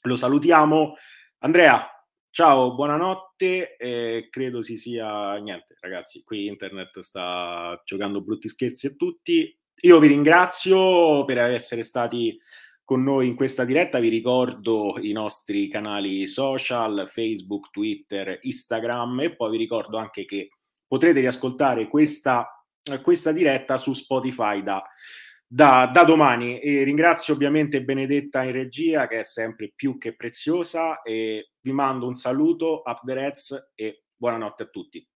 lo salutiamo. Andrea, ciao, buonanotte, eh, credo si sia, niente ragazzi, qui internet sta giocando brutti scherzi a tutti, io vi ringrazio per essere stati con noi in questa diretta, vi ricordo i nostri canali social, Facebook, Twitter, Instagram e poi vi ricordo anche che potrete riascoltare questa, questa diretta su Spotify da, da, da domani. E ringrazio ovviamente Benedetta in regia che è sempre più che preziosa e vi mando un saluto, up the Reds e buonanotte a tutti.